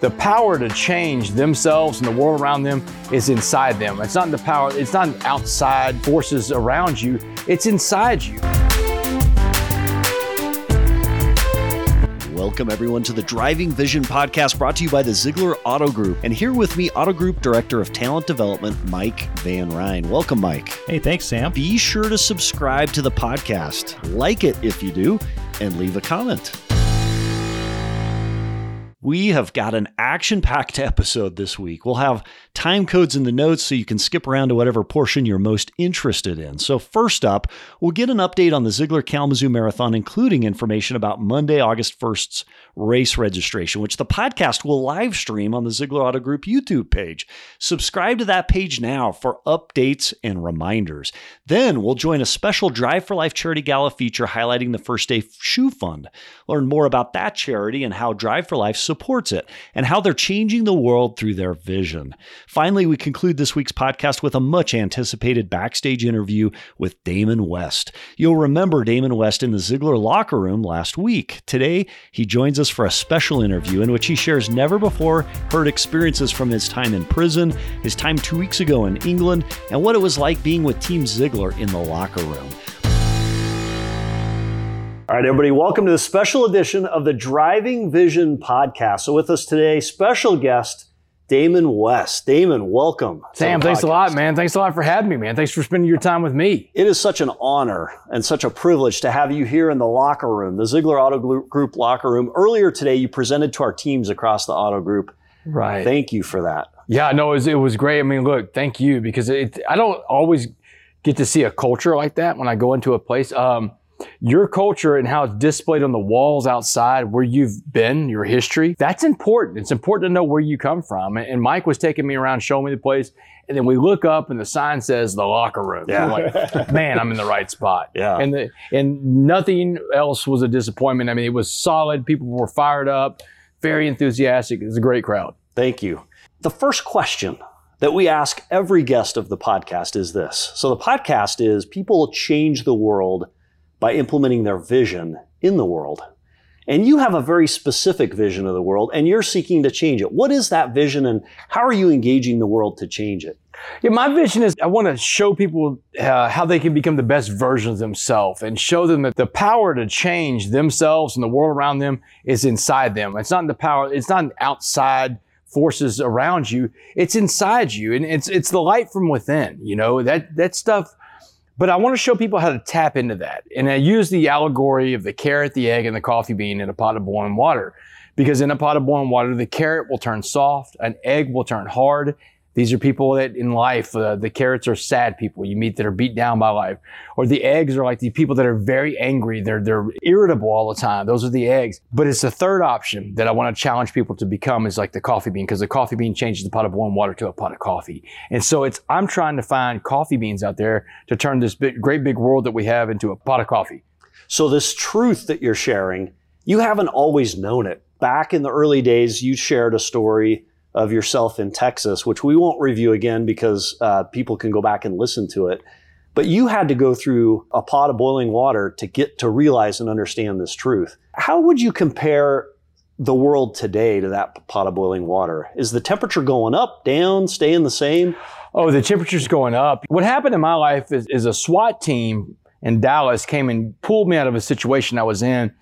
the power to change themselves and the world around them is inside them. It's not the power, it's not outside forces around you, it's inside you. Welcome, everyone, to the Driving Vision podcast brought to you by the Zeigler Auto Group. And here with me, Auto Group Director of Talent Development, Mike Van Ryn. Welcome, Mike. Hey, thanks, Sam. Be sure to subscribe to the podcast, like it if you do, and leave a comment. We have got an action packed episode this week. We'll have time codes in the notes so you can skip around to whatever portion you're most interested in. So, first up, we'll get an update on the Zeigler Kalamazoo Marathon, including information about Monday, August 1st's race registration, which the podcast will live stream on the Zeigler Auto Group YouTube page. Subscribe to that page now for updates and reminders. Then we'll join a special Drive for Life charity gala feature highlighting the First Day Shoe Fund. Learn more about that charity and how Drive for Life supports it and how they're changing the world through their vision. Finally, we conclude this week's podcast with a much anticipated backstage interview with Damon West. You'll remember Damon West in the Zeigler locker room last week. Today, he joins us for a special interview in which he shares never before heard experiences from his time in prison, his time two weeks ago in England, and what it was like being with Team Zeigler in the locker room. All right, everybody, welcome to the special edition of the Driving Vision podcast. So, with us today, special guest, Damon West. Damon, welcome. Sam, thanks podcast. a lot, man. Thanks a lot for having me, man. Thanks for spending your time with me. It is such an honor and such a privilege to have you here in the locker room, the Zeigler Auto Group locker room. Earlier today, you presented to our teams across the Auto Group. Right. Thank you for that. Yeah, no, it was, it was great. I mean, look, thank you because it, I don't always get to see a culture like that when I go into a place. Um, your culture and how it's displayed on the walls outside where you've been, your history, that's important. It's important to know where you come from. And Mike was taking me around, showing me the place. And then we look up and the sign says the locker room. Yeah. I'm like, man, I'm in the right spot. Yeah. And the, and nothing else was a disappointment. I mean, it was solid. People were fired up, very enthusiastic. It was a great crowd. Thank you. The first question that we ask every guest of the podcast is this. So the podcast is people change the world by implementing their vision in the world. And you have a very specific vision of the world and you're seeking to change it. What is that vision and how are you engaging the world to change it? Yeah, my vision is I want to show people uh, how they can become the best version of themselves and show them that the power to change themselves and the world around them is inside them. It's not in the power, it's not outside forces around you. It's inside you and it's, it's the light from within. You know, that, that stuff but I want to show people how to tap into that. And I use the allegory of the carrot, the egg, and the coffee bean in a pot of boiling water. Because in a pot of boiling water, the carrot will turn soft, an egg will turn hard, these are people that in life, uh, the carrots are sad people you meet that are beat down by life. Or the eggs are like the people that are very angry. They're, they're irritable all the time. Those are the eggs. But it's the third option that I want to challenge people to become is like the coffee bean because the coffee bean changes the pot of warm water to a pot of coffee. And so it's, I'm trying to find coffee beans out there to turn this big, great big world that we have into a pot of coffee. So this truth that you're sharing, you haven't always known it. Back in the early days, you shared a story of yourself in Texas, which we won't review again because uh, people can go back and listen to it. But you had to go through a pot of boiling water to get to realize and understand this truth. How would you compare the world today to that pot of boiling water? Is the temperature going up, down, staying the same? Oh, the temperature's going up. What happened in my life is, is a SWAT team in Dallas came and pulled me out of a situation I was in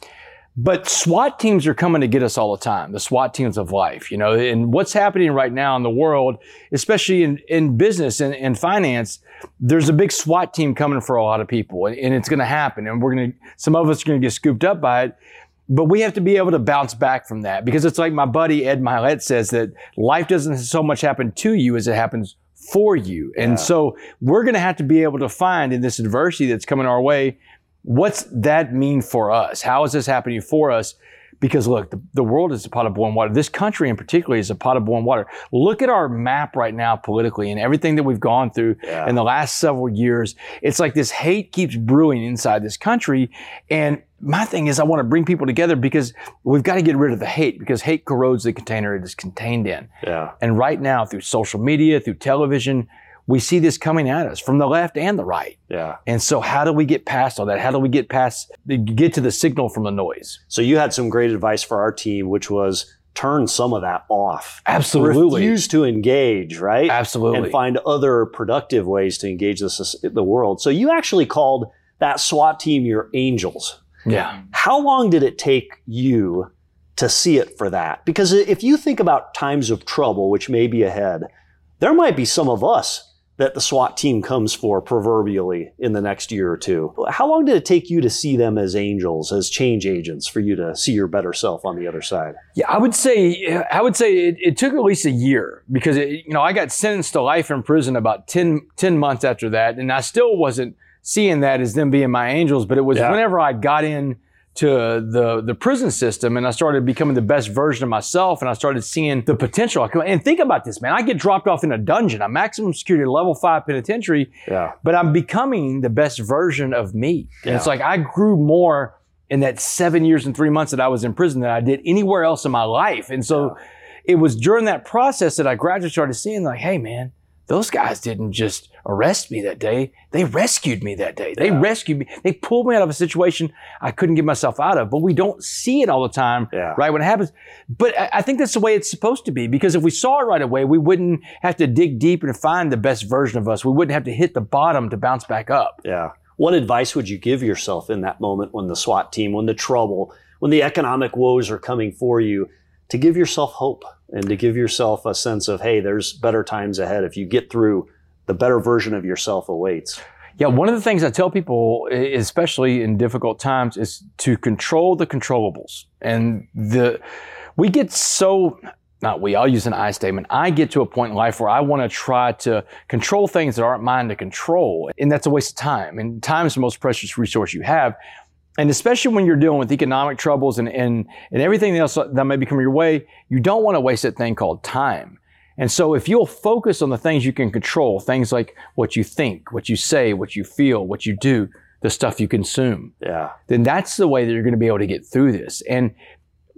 but SWAT teams are coming to get us all the time, the SWAT teams of life, you know, and what's happening right now in the world, especially in, in business and, and finance, there's a big SWAT team coming for a lot of people and, and it's going to happen. And we're going to, some of us are going to get scooped up by it. But we have to be able to bounce back from that because it's like my buddy Ed Mylett says that life doesn't so much happen to you as it happens for you. And yeah. so we're going to have to be able to find in this adversity that's coming our way What's that mean for us? How is this happening for us? Because look, the, the world is a pot of boiling water. This country in particular is a pot of boiling water. Look at our map right now politically and everything that we've gone through yeah. in the last several years. It's like this hate keeps brewing inside this country. And my thing is I want to bring people together because we've got to get rid of the hate because hate corrodes the container it is contained in. Yeah. And right now through social media, through television, we see this coming at us from the left and the right. Yeah. And so how do we get past all that? How do we get past, get to the signal from the noise? So you had some great advice for our team, which was turn some of that off. Absolutely. Refuse to engage, right? Absolutely. And find other productive ways to engage this, the world. So you actually called that SWAT team your angels. Yeah. How long did it take you to see it for that? Because if you think about times of trouble, which may be ahead, there might be some of us that the SWAT team comes for proverbially in the next year or two. How long did it take you to see them as angels, as change agents, for you to see your better self on the other side? Yeah, I would say I would say it, it took at least a year because it, you know I got sentenced to life in prison about 10, 10 months after that, and I still wasn't seeing that as them being my angels. But it was yeah. whenever I got in to the the prison system and I started becoming the best version of myself and I started seeing the potential. And think about this, man. I get dropped off in a dungeon, a maximum security level five penitentiary, yeah. but I'm becoming the best version of me. Yeah. And it's like I grew more in that seven years and three months that I was in prison than I did anywhere else in my life. And so yeah. it was during that process that I gradually started seeing like, hey man, those guys didn't just arrest me that day. They rescued me that day. They yeah. rescued me. They pulled me out of a situation I couldn't get myself out of. But we don't see it all the time, yeah. right? When it happens. But I think that's the way it's supposed to be because if we saw it right away, we wouldn't have to dig deep and find the best version of us. We wouldn't have to hit the bottom to bounce back up. Yeah. What advice would you give yourself in that moment when the SWAT team, when the trouble, when the economic woes are coming for you to give yourself hope? and to give yourself a sense of, hey, there's better times ahead. If you get through, the better version of yourself awaits. Yeah, one of the things I tell people, especially in difficult times, is to control the controllables. And the we get so not we, I'll use an I statement. I get to a point in life where I want to try to control things that aren't mine to control. And that's a waste of time. And time is the most precious resource you have and especially when you're dealing with economic troubles and, and, and everything else that may be coming your way, you don't want to waste that thing called time. And so if you'll focus on the things you can control, things like what you think, what you say, what you feel, what you do, the stuff you consume, yeah. then that's the way that you're going to be able to get through this. And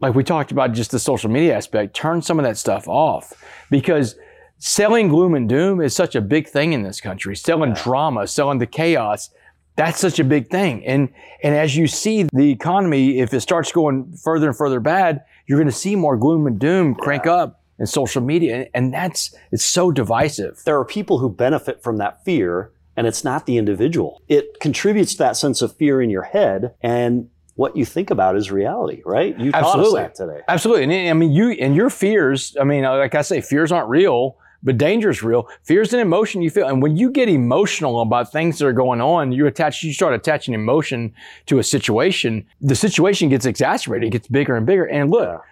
like we talked about just the social media aspect, turn some of that stuff off because selling gloom and doom is such a big thing in this country. Selling yeah. drama, selling the chaos that's such a big thing. And, and as you see the economy, if it starts going further and further bad, you're going to see more gloom and doom crank yeah. up in social media. And that's, it's so divisive. There are people who benefit from that fear and it's not the individual. It contributes to that sense of fear in your head and what you think about is reality, right? You Absolutely. today. Absolutely. And I mean, you and your fears, I mean, uh, like I say, fears aren't real but danger is real. Fear is an emotion you feel. And when you get emotional about things that are going on, you attach, you start attaching emotion to a situation, the situation gets exacerbated. It gets bigger and bigger. And look,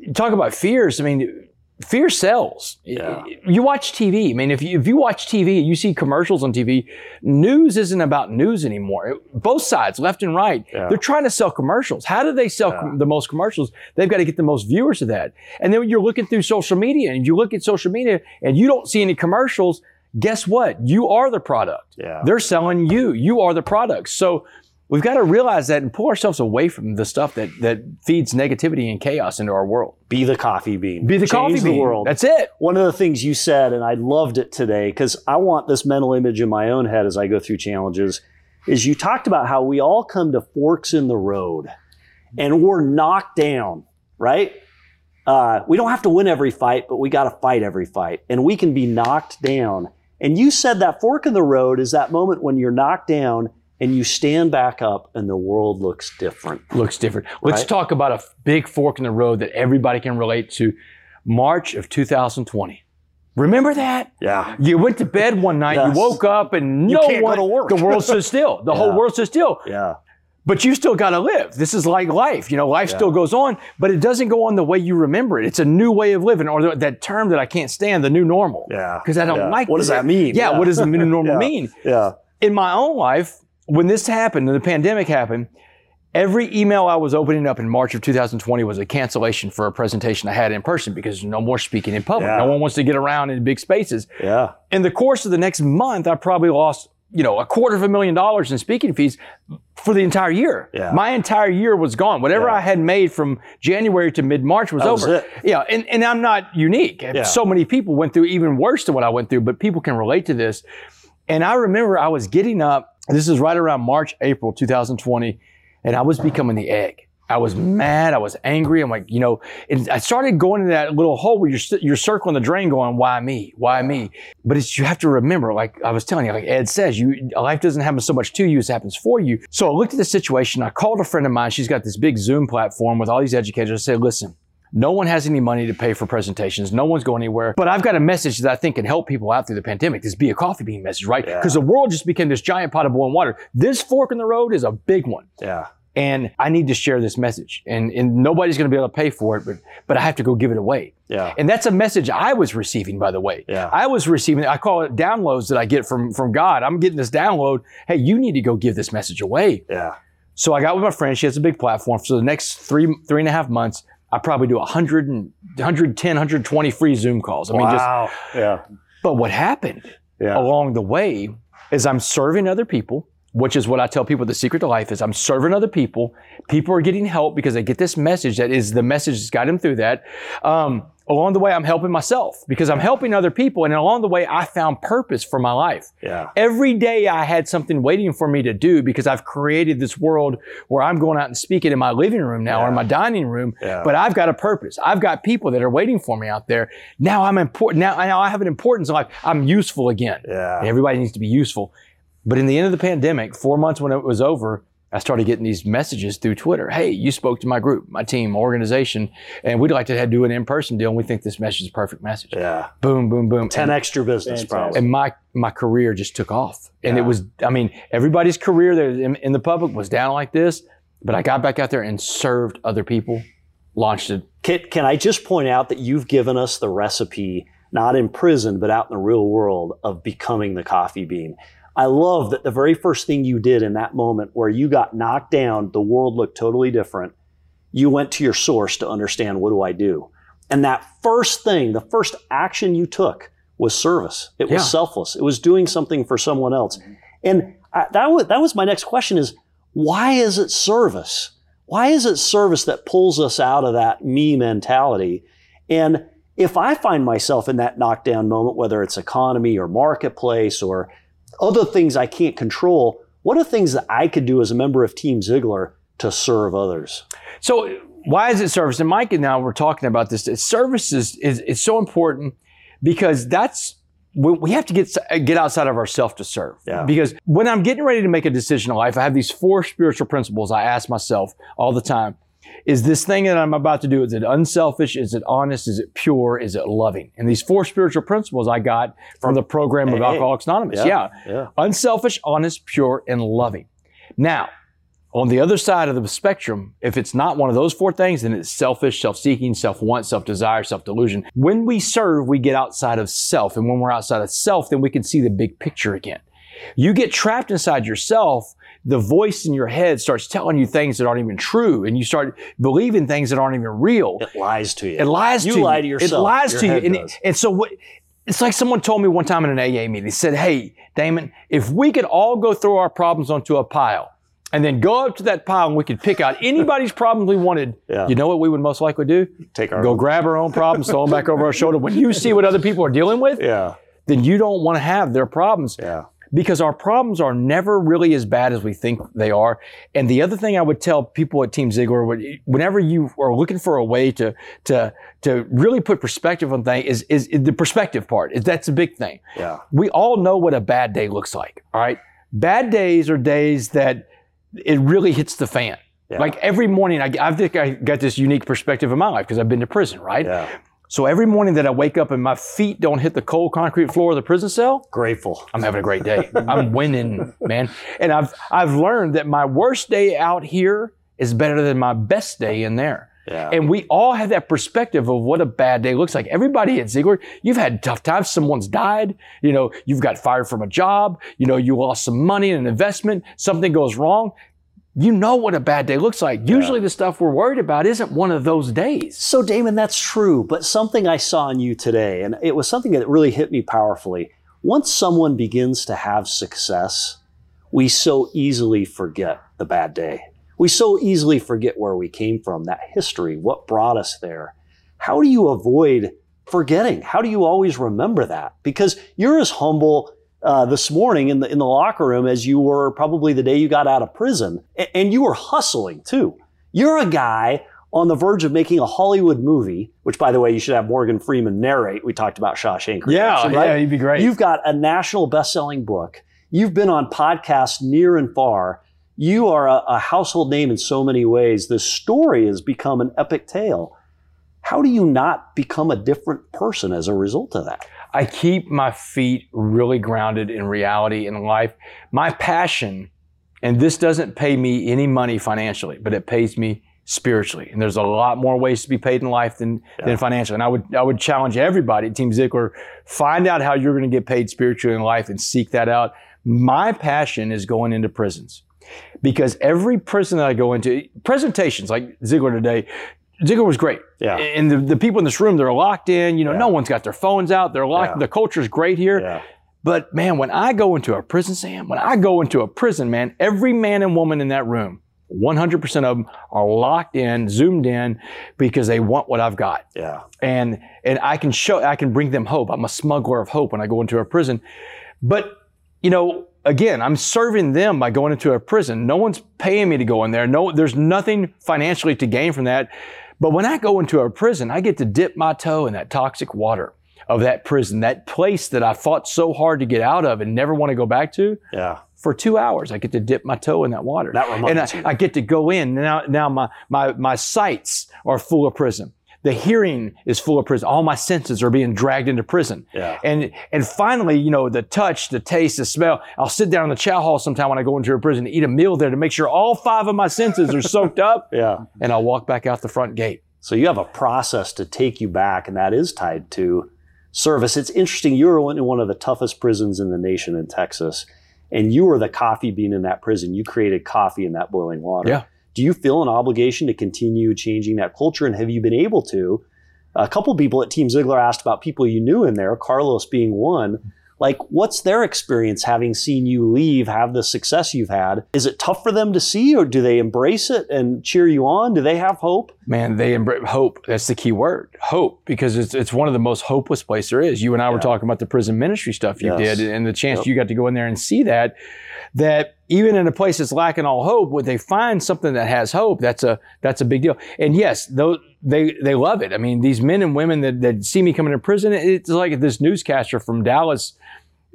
yeah. talk about fears. I mean, fear sells. Yeah. You watch TV. I mean, if you, if you watch TV, you see commercials on TV, news isn't about news anymore. Both sides, left and right, yeah. they're trying to sell commercials. How do they sell yeah. com- the most commercials? They've got to get the most viewers of that. And then when you're looking through social media and you look at social media and you don't see any commercials, guess what? You are the product. Yeah. They're selling you. You are the product. So We've got to realize that and pull ourselves away from the stuff that, that feeds negativity and chaos into our world. Be the coffee bean. Be the Change coffee bean. the world. That's it. One of the things you said, and I loved it today, because I want this mental image in my own head as I go through challenges, is you talked about how we all come to forks in the road and we're knocked down, right? Uh, we don't have to win every fight, but we got to fight every fight. And we can be knocked down. And you said that fork in the road is that moment when you're knocked down and you stand back up and the world looks different. Looks different. Let's talk about a big fork in the road that everybody can relate to. March of 2020. Remember that? Yeah. You went to bed one night, yes. you woke up and no one, the world stood still. The yeah. whole world stood still. Yeah. But you still got to live. This is like life. You know, life yeah. still goes on, but it doesn't go on the way you remember it. It's a new way of living, or that term that I can't stand, the new normal. Yeah. Because I don't yeah. like. What does that mean? Yeah, yeah. What does the new normal mean? Yeah. In my own life, when this happened, and the pandemic happened, every email I was opening up in March of 2020 was a cancellation for a presentation I had in person because no more speaking in public. Yeah. No one wants to get around in big spaces. Yeah. In the course of the next month, I probably lost, you know, a quarter of a million dollars in speaking fees for the entire year. Yeah. My entire year was gone. Whatever yeah. I had made from January to mid March was that over. Was yeah. And, and I'm not unique. Yeah. So many people went through even worse than what I went through, but people can relate to this. And I remember I was getting up this is right around March, April 2020, and I was becoming the egg. I was mad. I was angry. I'm like, you know, and I started going into that little hole where you're, you're circling the drain going, why me? Why me? But it's, you have to remember, like I was telling you, like Ed says, you, life doesn't happen so much to you as it happens for you. So I looked at the situation. I called a friend of mine. She's got this big Zoom platform with all these educators. I said, listen, no one has any money to pay for presentations. No one's going anywhere. But I've got a message that I think can help people out through the pandemic. This be a coffee bean message, right? Because Yeah. the world just became this giant pot of boiling water. This fork in the road is a big one Yeah. and I need to share this message. And, and nobody's going to be able to pay for it, but, but I have to go give it away. Yeah. And that's a message I was receiving, by the way. Yeah. I was receiving, I call it downloads that I get from, from God. I'm getting this download. Hey, you need to go give this message away. Yeah. So I got with my friend. She has a big platform. So the next three, three and a half months, I probably do 100 and 110, 120 free Zoom calls. I mean, just, wow. yeah. but what happened Yeah. along the way is I'm serving other people, which is what I tell people the secret to life is I'm serving other people. People are getting help because they get this message that is the message that's got them through that. Um, along the way, I'm helping myself because I'm helping other people. And along the way, I found purpose for my life. Yeah. Every day I had something waiting for me to do because I've created this world where I'm going out and speaking in my living room now or in my dining room. Yeah. But I've got a purpose. I've got people that are waiting for me out there. Now I'm important. Now, now I have an importance in life. I'm useful again. Yeah. Everybody needs to be useful. But in the end of the pandemic, four months when it was over, I started getting these messages through Twitter. Hey, you spoke to my group, my team, my organization, and we'd like to have, do an in-person deal. And we think this message is a perfect message. Yeah. Boom, boom, boom. 10 And- extra business Fantastic. probably. and my my career just took off and Yeah. it was i mean everybody's career that in, in the public was down like this but i got back out there and served other people launched it Can, can I just point out that you've given us the recipe, not in prison, but out in the real world, of becoming the coffee bean? I love that the very first thing you did in that moment where you got knocked down, the world looked totally different. You went to your source to understand what do I do? And that first thing, the first action you took was service. It was selfless. It was doing something for someone else. And I, that was that was my next question is why is it service? Why is it service that pulls us out of that me mentality? And if I find myself in that knockdown moment, whether it's economy or marketplace or other things I can't control, what are things that I could do as a member of Team Zeigler to serve others? so why is it service and mike and now we're talking about this service is, is, is so important because that's we we have to get get outside of ourselves to serve. Yeah. Because when I'm getting ready to make a decision in life, I have these four spiritual principles I ask myself all the time. Is this thing that I'm about to do, is it unselfish? Is it honest? Is it pure? Is it loving? And these four spiritual principles I got from the program of Alcoholics Anonymous. Yeah. Yeah. Unselfish, honest, pure, and loving. Now, on the other side of the spectrum, if it's not one of those four things, then it's selfish, self-seeking, self-want, self-desire, self-delusion. When we serve, we get outside of self. And when we're outside of self, then we can see the big picture again. You get trapped inside yourself, the voice in your head starts telling you things that aren't even true, and you start believing things that aren't even real. It lies to you. It lies You to lie you. to yourself. It lies Your to you. And, does. and so what, it's like someone told me one time in an AA meeting, they said, Hey, Damon, if we could all go throw our problems onto a pile and then go up to that pile and we could pick out anybody's problems we wanted, Yeah. you know what we would most likely do? Take our Go grab our own problems, throw them back over our shoulder. When you see what other people are dealing with, Yeah. then you don't want to have their problems Yeah. Because our problems are never really as bad as we think they are. And the other thing I would tell people at Team Zeigler, whenever you are looking for a way to to to really put perspective on things, is is, is the perspective part. Is that's a big thing. Yeah. We all know what a bad day looks like. All right, bad days are days that it really hits the fan. Yeah. Like every morning, I, I think I got this unique perspective in my life because I've been to prison, right? Yeah. So every morning that I wake up and my feet don't hit the cold concrete floor of the prison cell, Grateful. I'm having a great day. I'm winning, man. And I've I've learned that my worst day out here is better than my best day in there. Yeah. And we all have that perspective of what a bad day looks like. Everybody at Zeigler, you've had tough times. Someone's died. You know, you've got fired from a job. You know, you lost some money in an investment. Something goes wrong. You know what a bad day looks like. Usually the stuff we're worried about isn't one of those days. So, Damon, that's true. But something I saw in you today, and it was something that really hit me powerfully. Once someone begins to have success, we so easily forget the bad day. We so easily forget where we came from, that history, what brought us there. How do you avoid forgetting? How do you always remember that? Because you're as humble uh, this morning in the in the locker room as you were probably the day you got out of prison, A- and you were hustling too You're a guy on the verge of making a Hollywood movie, which, by the way, you should have Morgan Freeman narrate. We talked about Shawshank Yeah, Redemption, yeah, right? he'd be great. You've got a national best-selling book. You've been on podcasts near and far. You are a, a household name in so many ways. This story has become an epic tale. How do you not become a different person as a result of that? I keep my feet really grounded in reality in life. My passion, and this doesn't pay me any money financially, but it pays me spiritually. And there's a lot more ways to be paid in life than, than financially. And I would I would challenge everybody at Team Zeigler, find out how you're going to get paid spiritually in life and seek that out. My passion is going into prisons. Because every prison that I go into, presentations like Zeigler today, Zeigler was great. Yeah. And the, the people in this room, they're locked in. You know, Yeah. no one's got their phones out. They're locked. Yeah. The culture's great here. Yeah. But man, when I go into a prison, Sam, when I go into a prison, man, every man and woman in that room, 100% of them are locked in, zoomed in because they want what I've got. Yeah. And, and I can show, I can bring them hope. I'm a smuggler of hope when I go into a prison. But, you know, again, I'm serving them by going into a prison. No one's paying me to go in there. No, there's nothing financially to gain from that. But when I go into a prison, I get to dip my toe in that toxic water of that prison, that place that I fought so hard to get out of and never want to go back to. Yeah. For two hours, I get to dip my toe in that water. That and I, you. I get to go in. Now, now my, my, my sights are full of prison. The hearing is full of prison. All my senses are being dragged into prison. Yeah. And and finally, you know, the touch, the taste, the smell. I'll sit down in the chow hall sometime when I go into a prison to eat a meal there to make sure all five of my senses are soaked up. Yeah. And I'll walk back out the front gate. So you have a process to take you back, and that is tied to service. It's interesting. You were in one of the toughest prisons in the nation in Texas, and you were the coffee bean in that prison. You created coffee in that boiling water. Yeah. Do you feel an obligation to continue changing that culture, and have you been able to? A couple people at Team Zeigler asked about people you knew in there, Carlos being one. Like, what's their experience having seen you leave, have the success you've had? Is it tough for them to see, or do they embrace it and cheer you on? Do they have hope? Man, they embrace hope. That's the key word, hope, because it's it's one of the most hopeless places there is. You and I were talking about the prison ministry stuff you Yes. did, and the chance Yep. you got to go in there and see that. That even in a place that's lacking all hope, when they find something that has hope, that's a that's a big deal. And yes, they they love it. I mean, these men and women that, that see me coming to prison, it's like this newscaster from Dallas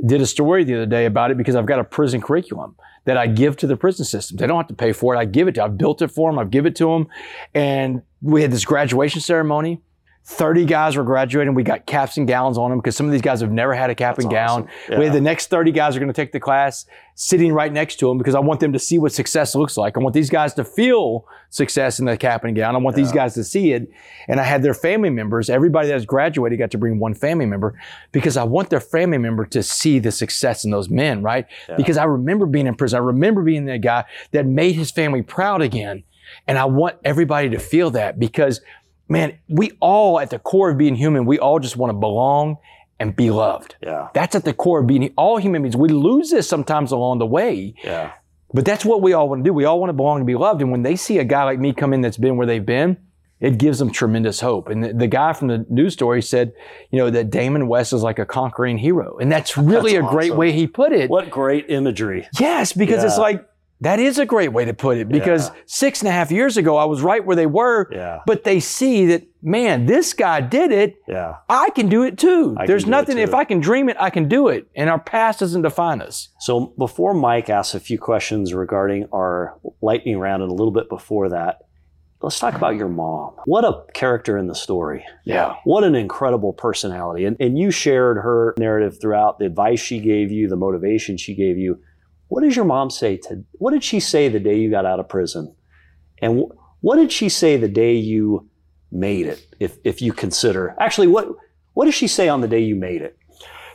did a story the other day about it because I've got a prison curriculum that I give to the prison system. They don't have to pay for it. I give it to. Them, I've built it for them. I've give it to them, and we had this graduation ceremony. 30 guys were graduating. We got caps and gowns on them because some of these guys have never had a cap and gown. awesome. We Yeah. had the next 30 guys are going to take the class sitting right next to them because I want them to see what success looks like. I want these guys to feel success in the cap and gown. I want these guys to see it. And I had their family members, everybody that has graduated got to bring one family member because I want their family member to see the success in those men, right? Because I remember being in prison. I remember being that guy that made his family proud again. And I want everybody to feel that because man, we all at the core of being human, we all just want to belong and be loved. Yeah. That's at the core of being all human beings. We lose this sometimes along the way, Yeah. but that's what we all want to do. We all want to belong and be loved. And when they see a guy like me come in that's been where they've been, it gives them tremendous hope. And the, the guy from the news story said, you know, that Damon West is like a conquering hero. And that's really That's a great way he put it. What great imagery. Yes, because it's like, that is a great way to put it because Yeah. six and a half years ago, I was right where they were, Yeah. but they see that, man, this guy did it. Yeah. I can do it too. I There's can do it nothing, if. I can dream it, I can do it. And our past doesn't define us. So before Mike asks a few questions regarding our lightning round and a little bit before that, let's talk about your mom. What a character in the story. Yeah. What an incredible personality. And, and you shared her narrative throughout, the advice she gave you, the motivation she gave you. What does your mom say to, what did she say the day you got out of prison? And wh- what did she say the day you made it, if, if you consider? Actually, what, what does she say on the day you made it?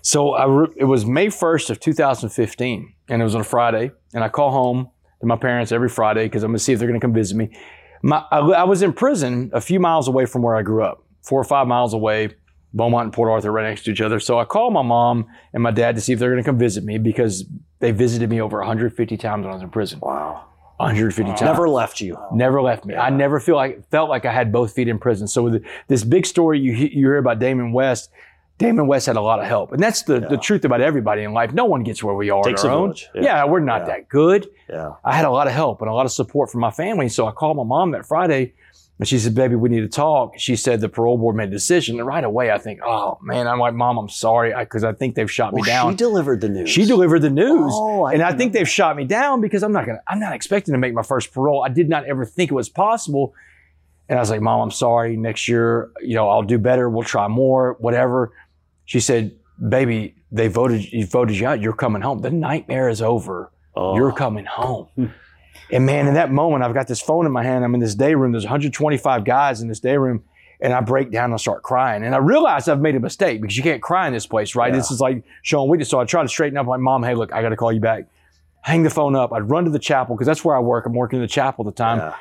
So re- it was May 1st of 2015, and it was on a Friday. And I call home to my parents every Friday because I'm going to see if they're going to come visit me. My, I, I was in prison a few miles away from where I grew up, four or five miles away. Beaumont and Port Arthur right next to each other. So I called my mom and my dad to see if they're going to come visit me because they visited me over 150 times when I was in prison. Wow. 150 times. Never left you. Never left me. I never feel like felt like I had both feet in prison. So with this big story you you hear about Damon West, Damon West had a lot of help. And that's the, the truth about everybody in life. No one gets where we are Takes on our own. Yeah. Yeah. we're not Yeah. that good. Yeah. I had a lot of help and a lot of support from my family. So I called my mom that Friday and she said, baby, we need to talk. She said the parole board made a decision. And right away, I think, oh man, I'm like, mom, I'm sorry. Because I, think they've shot me Well, down. she delivered the news. She delivered the news. Oh, I and I think know they've shot me down because I'm not gonna I'm not expecting to make my first parole. I did not ever think it was possible. And I was like, Mom, I'm sorry. Next year, you know, I'll do better. We'll try more, whatever. She said, Baby, they voted you voted you out. You're coming home. The nightmare is over. Oh. You're coming home. And man, in that moment, I've got this phone in my hand. I'm in this day room. There's 125 guys in this day room. And I break down and start crying. And I realize I've made a mistake because you can't cry in this place, right? Yeah. This is like showing weakness. So I try to straighten up. Like, Mom, hey, look, I got to call you back. Hang the phone up. I'd run to the chapel because that's where I work. I'm working in the chapel at the time. Yeah.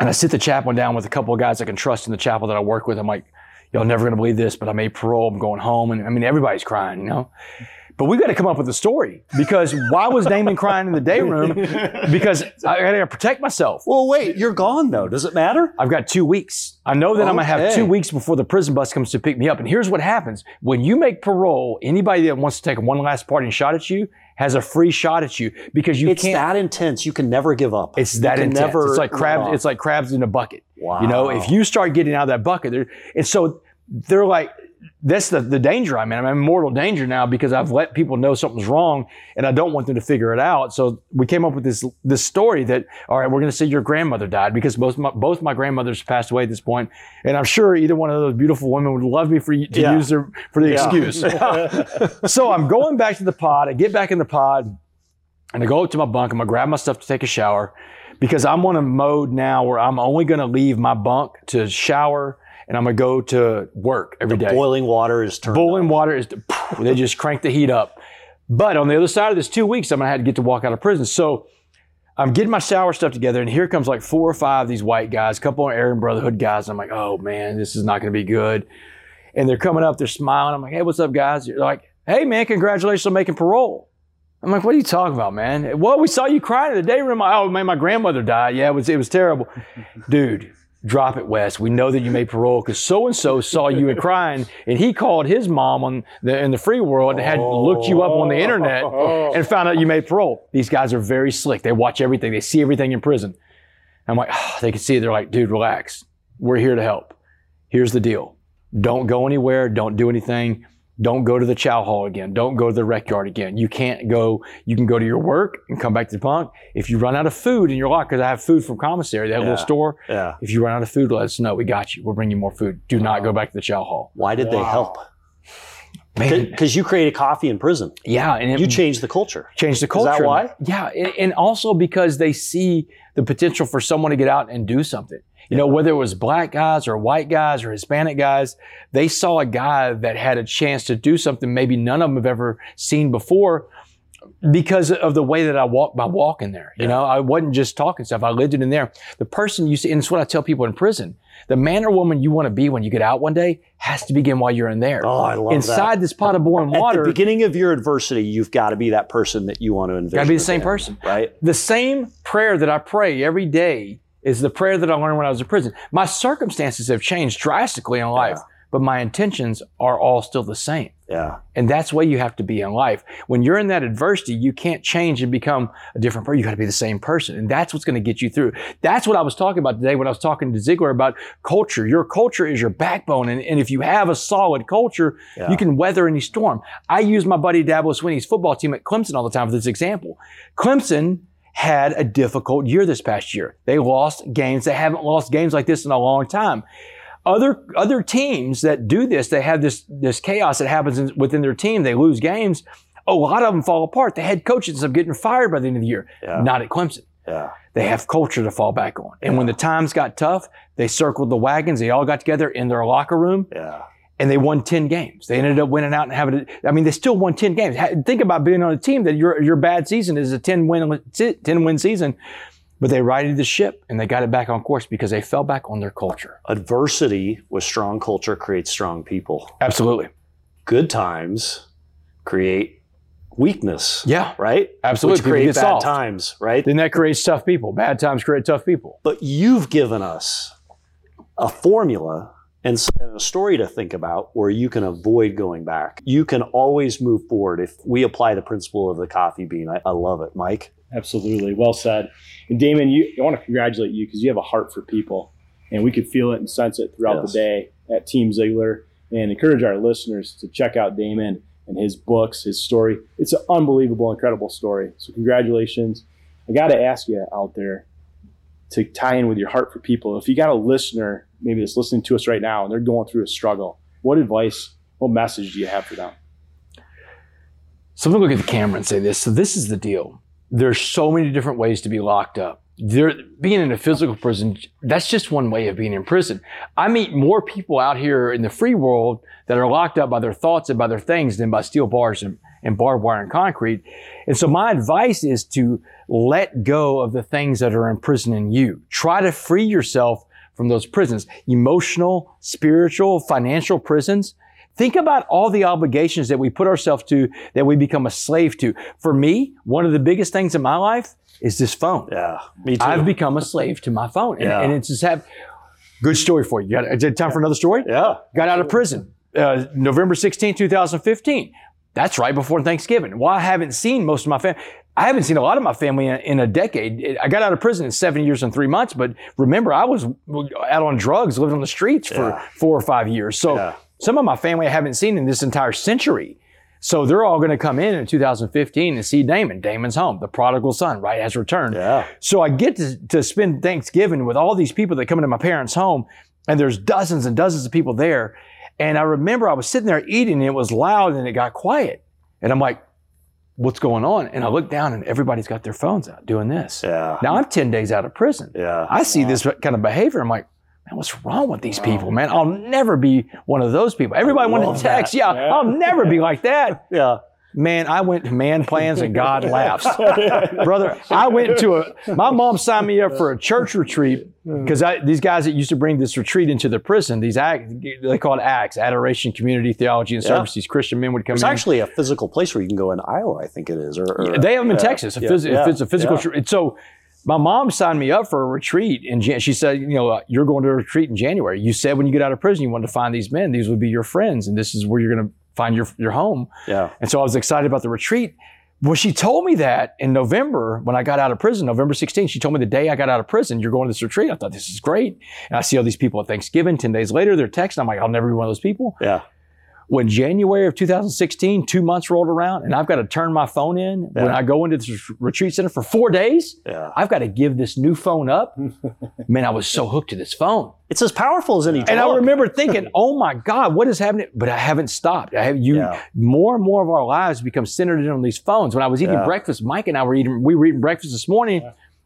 And I sit the chaplain down with a couple of guys I can trust in the chapel that I work with. I'm like, y'all never gonna believe this, but I made parole. I'm going home. And I mean, everybody's crying, you know? But we've got to come up with a story because why was Damon crying in the day room? Because I got to protect myself. Well, wait, you're gone though. Does it matter? I've got two weeks. I know that I'm gonna have two weeks before the prison bus comes to pick me up. And here's what happens: when you make parole, anybody that wants to take one last parting shot at you has a free shot at you because you It's can't. It's that intense. You can never give up. It's that intense. Never it's like crabs. It's like crabs in a bucket. wow. You know, if you start getting out of that bucket, there, and so they're like, that's the, the danger I'm in. I'm in mortal danger now because I've let people know something's wrong and I don't want them to figure it out. So we came up with this this story that, all right, we're going to say your grandmother died because both my, both my grandmothers passed away at this point, and I'm sure either one of those beautiful women would love me for you to Yeah. use their for the Yeah. excuse. so I'm going back to the pod. I get back in the pod and I go up to my bunk. I'm gonna grab my stuff to take a shower because I'm on a mode now where I'm only gonna leave my bunk to shower and I'm gonna go to work every day. boiling water is turned. Boiling on. water is they just crank the heat up. But on the other side of this two weeks, I'm gonna have to get to walk out of prison. So I'm getting my shower stuff together, and here comes like four or five of these white guys, a couple of Aryan Brotherhood guys. I'm like, oh man, this is not gonna be good. And they're coming up, they're smiling. I'm like, hey, what's up, guys? They're like, hey man, congratulations on making parole. I'm like, what are you talking about, man? Well, we saw you crying in the day room. Oh man, my grandmother died. Yeah, it was it was terrible, dude. Drop it, Wes. We know that you made parole because so and so saw you and crying, and he called his mom on the in the free world and had looked you up on the internet oh. and found out you made parole. These guys are very slick. They watch everything. They see everything in prison. I'm like, oh, they can see it. They're like, dude, relax. We're here to help. Here's the deal. Don't go anywhere. Don't do anything. Don't go to the chow hall again. Don't go to the rec yard again. You can't go. You can go to your work and come back to the bunk. If you run out of food in your locker, because I have food from commissary, that Yeah. little store. Yeah. If you run out of food, let us know. We got you. We'll bring you more food. Do not go back to the chow hall. Why did they help? Man, Because you created coffee in prison. yeah, and it, You changed the culture. change the Is culture. that why? Yeah, and, and also because they see the potential for someone to get out and do something. You know, whether it was black guys or white guys or Hispanic guys, they saw a guy that had a chance to do something maybe none of them have ever seen before because of the way that I walked by walking there. You Yeah. know, I wasn't just talking stuff. I lived it in there. The person you see, and it's what I tell people in prison. The man or woman you want to be when you get out one day has to begin while you're in there. Oh, I love Inside that. this pot of boiling At water. the beginning of your adversity, you've got to be that person that you want to envision. Gotta be the same person. right? the same prayer that I pray every day is the prayer that I learned when I was in prison. My circumstances have changed drastically in life, Yeah. but my intentions are all still the same. Yeah. And that's way you have to be in life. When you're in that adversity, you can't change and become a different person. You got to be the same person. And that's what's going to get you through. That's what I was talking about today when I was talking to Zeigler about culture. Your culture is your backbone. And, and if you have a solid culture, Yeah. you can weather any storm. I use my buddy Dabo Swinney's football team at Clemson all the time for this example. Clemson had a difficult year this past year. They lost games. They haven't lost games like this in a long time. Other other teams that do this, they have this this chaos that happens in, within their team. They lose games. A lot of them fall apart. The head coach ends up getting fired by the end of the year. Yeah. Not at Clemson. Yeah. They have culture to fall back on. And when the times got tough, they circled the wagons. They all got together in their locker room Yeah. And they won 10 games. They ended up winning out and having. I mean, they still won 10 games. Think about being on a team that your, your bad season is a 10 win, 10 win season, but they righted the ship and they got it back on course because they fell back on their culture. Adversity with strong culture creates strong people. Absolutely. Good times create weakness. Yeah, Right? absolutely. Which create bad soft. times, right? Then that creates tough people. Bad times create tough people. But you've given us a formula and, so, and a story to think about where you can avoid going back. You can always move forward if we apply the principle of the coffee bean. I, I love it, Mike. Absolutely, well said. And Damon, you, I want to congratulate you because you have a heart for people, and we could feel it and sense it throughout Yes. the day at Team Zeigler. And encourage our listeners to check out Damon and his books, his story. It's an unbelievable, incredible story. So congratulations. I got to ask you out there to tie in with your heart for people. If you got a listener maybe that's listening to us right now and they're going through a struggle, what advice, what message do you have for them? So I'm to look at the camera and say this. So this is the deal. There's so many different ways to be locked up. There, being in a physical prison, that's just one way of being in prison. I meet more people out here in the free world that are locked up by their thoughts and by their things than by steel bars and, and barbed wire and concrete. And so my advice is to let go of the things that are imprisoning you. Try to free yourself from those prisons, emotional, spiritual, financial prisons. Think about all the obligations that we put ourselves to that we become a slave to. For me, one of the biggest things in my life is this phone. Yeah, me too. I've become a slave to my phone. And, Yeah. and it's just have good story for you. You got is it time for another story? yeah, Got out of prison uh, November 16, 2015. That's right before Thanksgiving. Well, I haven't seen most of my family. I haven't seen a lot of my family in, in a decade. I got out of prison in seven years and three months, but remember, I was out on drugs, living on the streets for Yeah. four or five years. So Yeah. Some of my family I haven't seen in this entire century. So they're all going to come in in 2015 and see Damon. Damon's home. The prodigal son, right, has returned. yeah. So I get to, to spend Thanksgiving with all these people that come into my parents' home, and there's dozens and dozens of people there. And I remember I was sitting there eating, and it was loud, and it got quiet. And I'm like, what's going on? And I look down, and everybody's got their phones out doing this. Yeah. Now I'm 10 days out of prison. Yeah. I see this kind of behavior. I'm like, man, what's wrong with these people, man? I'll never be one of those people. Everybody wanted to text. that. Yeah, Yeah. I'll never be like that. Yeah. Man, I went to man plans and God laughs. Brother, I went to a, my mom signed me up for a church retreat because these guys that used to bring this retreat into the prison, these act, they call it ACTS, Adoration, Community, Theology, and Yeah. Service. These Christian men would come It's in. actually a physical place where you can go in Iowa, I think it is. Or, or- They have them in yeah. Texas. If, Yeah. it's, a physical, Yeah. tr- so my mom signed me up for a retreat, and Jan- she said, "You know, uh, you're going to a retreat in January. You said when you get out of prison, you wanted to find these men. These would be your friends, and this is where you're going to find your your home." Yeah. And so I was excited about the retreat. Well, she told me that in November when I got out of prison, November 16th, she told me the day I got out of prison, you're going to this retreat. I thought this is great. And I see all these people at Thanksgiving. 10 days later, they're texting. I'm like, I'll never be one of those people. Yeah. When January of 2016, two months rolled around and I've got to turn my phone in when I go into this retreat center for four days, Yeah. I've got to give this new phone up. Man, I was so hooked to this phone. It's as powerful as any And I remember thinking, "Oh my God, what is happening?" But I haven't stopped. I have you. Yeah. More and more of our lives become centered in on these phones. When I was eating Yeah. breakfast, Mike and I were eating. We were eating breakfast this morning.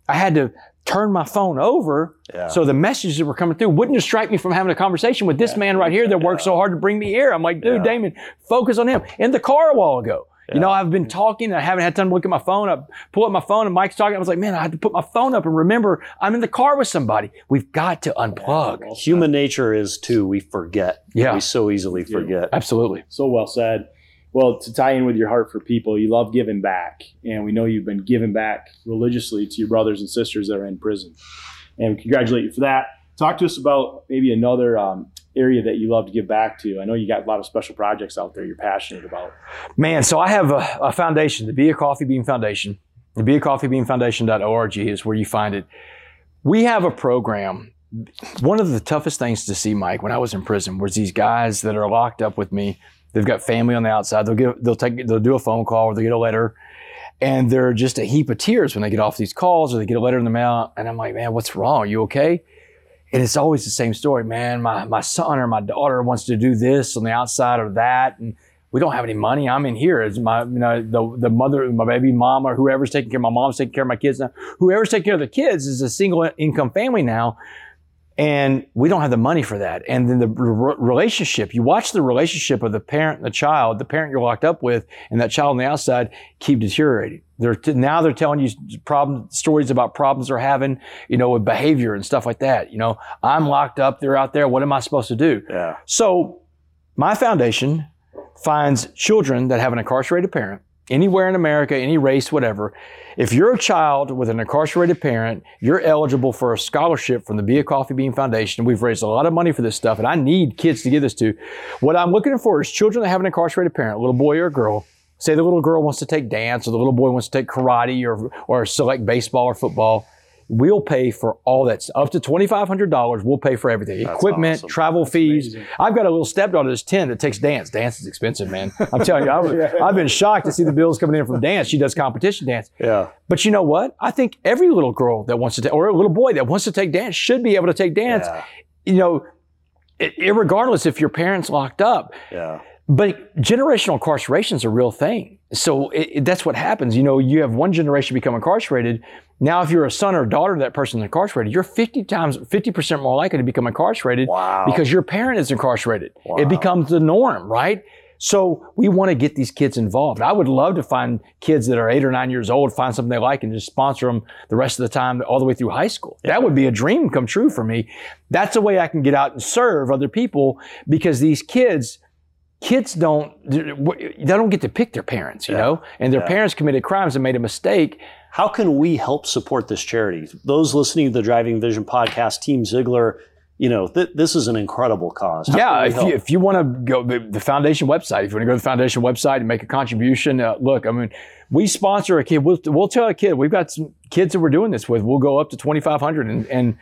I had to turn my phone over Yeah. so the messages that were coming through wouldn't distract me from having a conversation with this man right here that worked so hard to bring me here. I'm like, dude, Yeah. Damon, focus on him. In the car a while ago. You know, I've been talking. And I haven't had time to look at my phone. I pull up my phone and Mike's talking. I was like, man, I had to put my phone up and remember I'm in the car with somebody. We've got to unplug. Human nature is too, we forget. Yeah. We so easily forget. Absolutely. So well said. Well, to tie in with your heart for people, you love giving back. And we know you've been giving back religiously to your brothers and sisters that are in prison. And congratulate you for that. Talk to us about maybe another um, area that you love to give back to. I know you got a lot of special projects out there you're passionate about. Man, so I have a, a foundation, the Be a Coffee Bean Foundation. The Be a Coffee Bean Foundation.org is where you find it. We have a program. One of the toughest things to see, Mike, when I was in prison was these guys that are locked up with me. They've got family on the outside. They'll get, they'll take, they'll do a phone call or they'll get a letter, and they're just a heap of tears when they get off these calls or they get a letter in the mail. And I'm like, man, what's wrong? Are you okay? And it's always the same story, man. My my son or my daughter wants to do this on the outside or that, and we don't have any money. I'm in here. It's my, you know, the, the mother, my baby mom, or whoever's taking care. Of my mom's taking care of my kids now. Whoever's taking care of the kids is a single income family now, and we don't have the money for that. And then the re- relationship, you watch the relationship of the parent and the child, the parent you're locked up with, and that child on the outside keep deteriorating. They're t- now they're telling you problem stories about problems they're having, you know, with behavior and stuff like that. You know, I'm locked up. They're out there. What am I supposed to do? Yeah. So, my foundation finds children that have an incarcerated parent anywhere in America, any race, whatever. If you're a child with an incarcerated parent, you're eligible for a scholarship from the Be a Coffee Bean Foundation. We've raised a lot of money for this stuff, and I need kids to give this to. What I'm looking for is children that have an incarcerated parent, a little boy or a girl. Say the little girl wants to take dance, or the little boy wants to take karate, or or select baseball or football. We'll pay for all that. Up to $2,500, we'll pay for everything. That's Equipment, awesome. travel fees. amazing. I've got a little stepdaughter that's 10 that takes dance. Dance is expensive, man. I'm telling you, I was, I've been shocked to see the bills coming in from dance. She does competition dance. Yeah. But you know what? I think every little girl that wants to take, or a little boy that wants to take dance should be able to take dance. Yeah. You know, i- irregardless if your parents locked up. Yeah. But generational incarceration is a real thing. So it, that's what happens. You know, you have one generation become incarcerated. Now, if you're a son or daughter of that person incarcerated, you're 50 times, 50% more likely to become incarcerated Wow. because your parent is incarcerated. Wow. It becomes the norm, right? So we want to get these kids involved. I would love to find kids that are eight or nine years old, find something they like, and just sponsor them the rest of the time, all the way through high school. That would be a dream come true for me. That's a way I can get out and serve other people because these kids, kids don't, they don't get to pick their parents, you Yeah. know, and their Yeah. parents committed crimes and made a mistake. How can we help support this charity? Those listening to the Driving Vision podcast, Team Zeigler, you know, th- this is an incredible cause. How yeah, if you, if you want to go the, the foundation website, if you want to go to the foundation website and make a contribution, uh, look, I mean, we sponsor a kid. We'll, we'll tell a kid we've got some kids that we're doing this with. We'll go up to twenty five hundred, and, and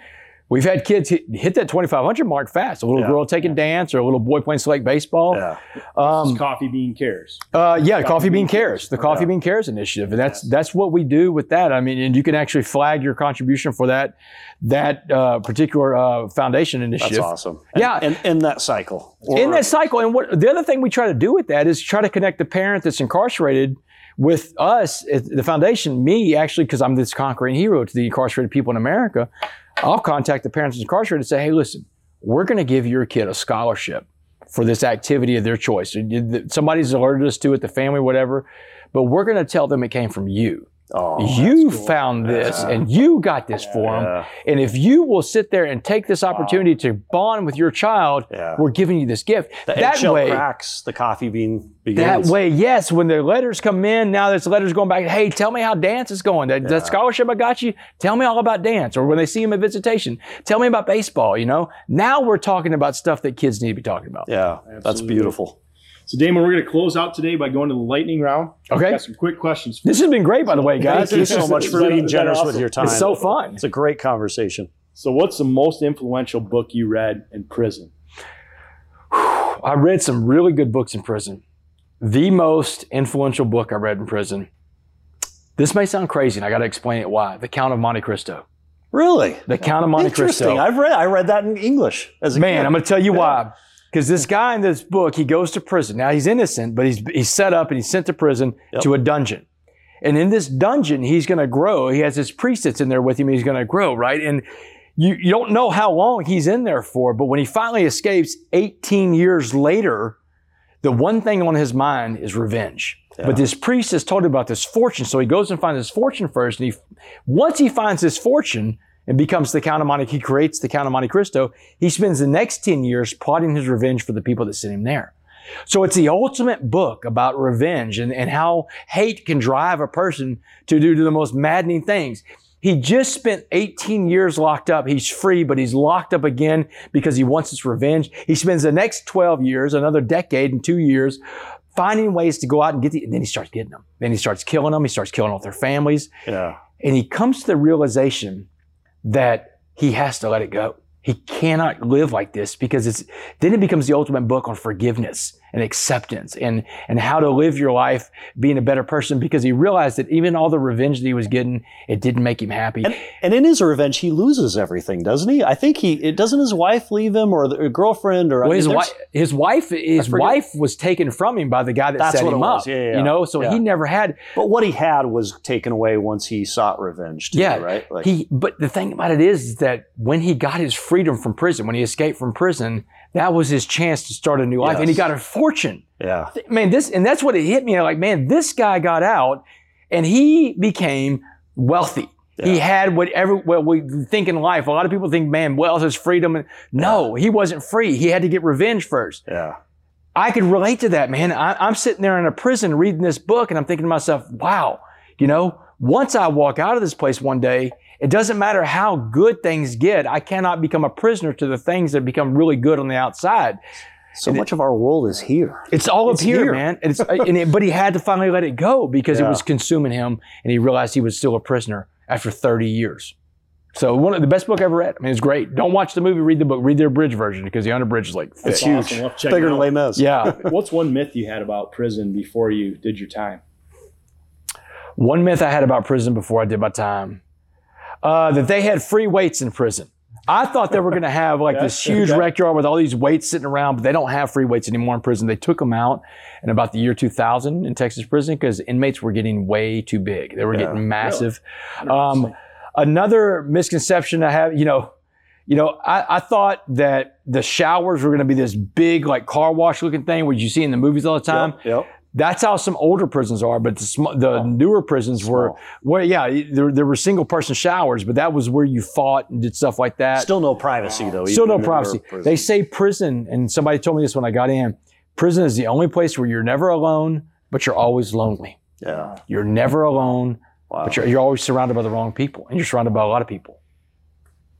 we've had kids hit, hit that twenty five hundred mark fast. A little Yeah. girl taking dance, or a little boy playing select baseball. yeah. Um, Coffee Bean Cares. uh, yeah, Coffee Bean Bean Cares, the Coffee Yeah. Bean Cares initiative, and that's that's what we do with that. I mean, and you can actually flag your contribution for that that uh, particular uh, foundation initiative. That's awesome. And, Yeah. And in that cycle. in that cycle. And what the other thing we try to do with that is try to connect the parent that's incarcerated with us, the foundation, me actually, because I'm this conquering hero to the incarcerated people in America. I'll contact the parents incarcerated and say, hey, listen, we're going to give your kid a scholarship for this activity of their choice. Somebody's alerted us to it, the family, whatever, but we're going to tell them it came from you. Oh, you found this and you got this for them. Yeah. And if you will sit there and take this opportunity to bond with your child, Yeah. we're giving you this gift. the that eggshell way, cracks, the coffee bean begins. that way, yes. When the letters come in, now there's letters going back. Hey, tell me how dance is going. That, that scholarship I got you. Tell me all about dance. Or when they see him at visitation, tell me about baseball. You know. Now we're talking about stuff that kids need to be talking about. Yeah, that's Absolutely. beautiful. So, Damon, we're going to close out today by going to the lightning round. Okay. Got some quick questions. This has been great, by the way, guys. Thank you so much for being is that generous with your time. It's so fun. It's a great conversation. So, what's the most influential book you read in prison? I read some really good books in prison. The most influential book I read in prison. This may sound crazy, and I got to explain it why. The Count of Monte Cristo. Really? The Count of Monte Interesting. Cristo. I've read I read that in English as a Man, kid. I'm going to tell you why. Because this guy in this book, he goes to prison. Now he's innocent, but he's he's set up and he's sent to prison Yep. to a dungeon. And in this dungeon, he's going to grow. He has his priest that's in there with him. He's going to grow, right? And you, you don't know how long he's in there for, but when he finally escapes 18 years later, the one thing on his mind is revenge. But this priest has told him about this fortune, so he goes and finds his fortune first. And he, once he finds his fortune and becomes the Count of Monte, he creates the Count of Monte Cristo. He spends the next 10 years plotting his revenge for the people that sent him there. So it's the ultimate book about revenge and, and how hate can drive a person to do the most maddening things. He just spent 18 years locked up. He's free, but he's locked up again because he wants his revenge. He spends the next 12 years, another decade and two years, finding ways to go out and get the, and then he starts getting them. Then he starts killing them. He starts killing off their families. yeah. And he comes to the realization that he has to let it go. He cannot live like this because it's, then it becomes the ultimate book on forgiveness and acceptance and, and how to live your life being a better person because he realized that even all the revenge that he was getting, it didn't make him happy. And, and in his revenge, he loses everything, doesn't he? I think he it doesn't his wife leave him or the girlfriend or I mean, his wife, his wife, his wife was taken from him by the guy that That's set what him up. Yeah, yeah, yeah. You know, so Yeah. he never had. But what he had was taken away once he sought revenge. Too, Yeah, right. Like, he. But the thing about it is, is that when he got his freedom from prison, when he escaped from prison, that was his chance to start a new life, and he got a fortune. yeah, Man, this and that's what it hit me. Like, man, this guy got out, and he became wealthy. He had whatever what we think in life. A lot of people think, man, wealth is freedom. And no, he wasn't free. He had to get revenge first. yeah, I could relate to that, man. I, I'm sitting there in a prison reading this book and I'm thinking to myself, wow, you know, once I walk out of this place one day, it doesn't matter how good things get. I cannot become a prisoner to the things that become really good on the outside. So much of our world is here. It's all It's up here, here. man. It's, and it, but he had to finally let it go because it was consuming him, and he realized he was still a prisoner after 30 years. So one of the best book I ever read. I mean, it's great. Don't watch the movie, read the book, read the abridged version because the unabridged is like thick. huge. awesome. We'll have to check Bigger than out. Les Mis. Yeah. What's one myth you had about prison before you did your time? One myth I had about prison before I did my time uh, that they had free weights in prison. I thought they were going to have like this huge okay. rec yard with all these weights sitting around, but they don't have free weights anymore in prison. They took them out in about the year 2000 in Texas prison because inmates were getting way too big. They were Yeah, getting massive. Um, another misconception I have, you know, you know, I, I thought that the showers were going to be this big, like car wash looking thing, which you see in the movies all the time. Yep. yep. That's how some older prisons are, but the, sm- the oh. newer prisons were, Small. where yeah, there, there were single person showers, but that was where you fought and did stuff like that. Still no privacy though. Still no privacy. They say prison, and somebody told me this when I got in. Prison is the only place where you're never alone, but you're always lonely. yeah. You're never alone, Wow. but you're, you're always surrounded by the wrong people, and you're surrounded by a lot of people.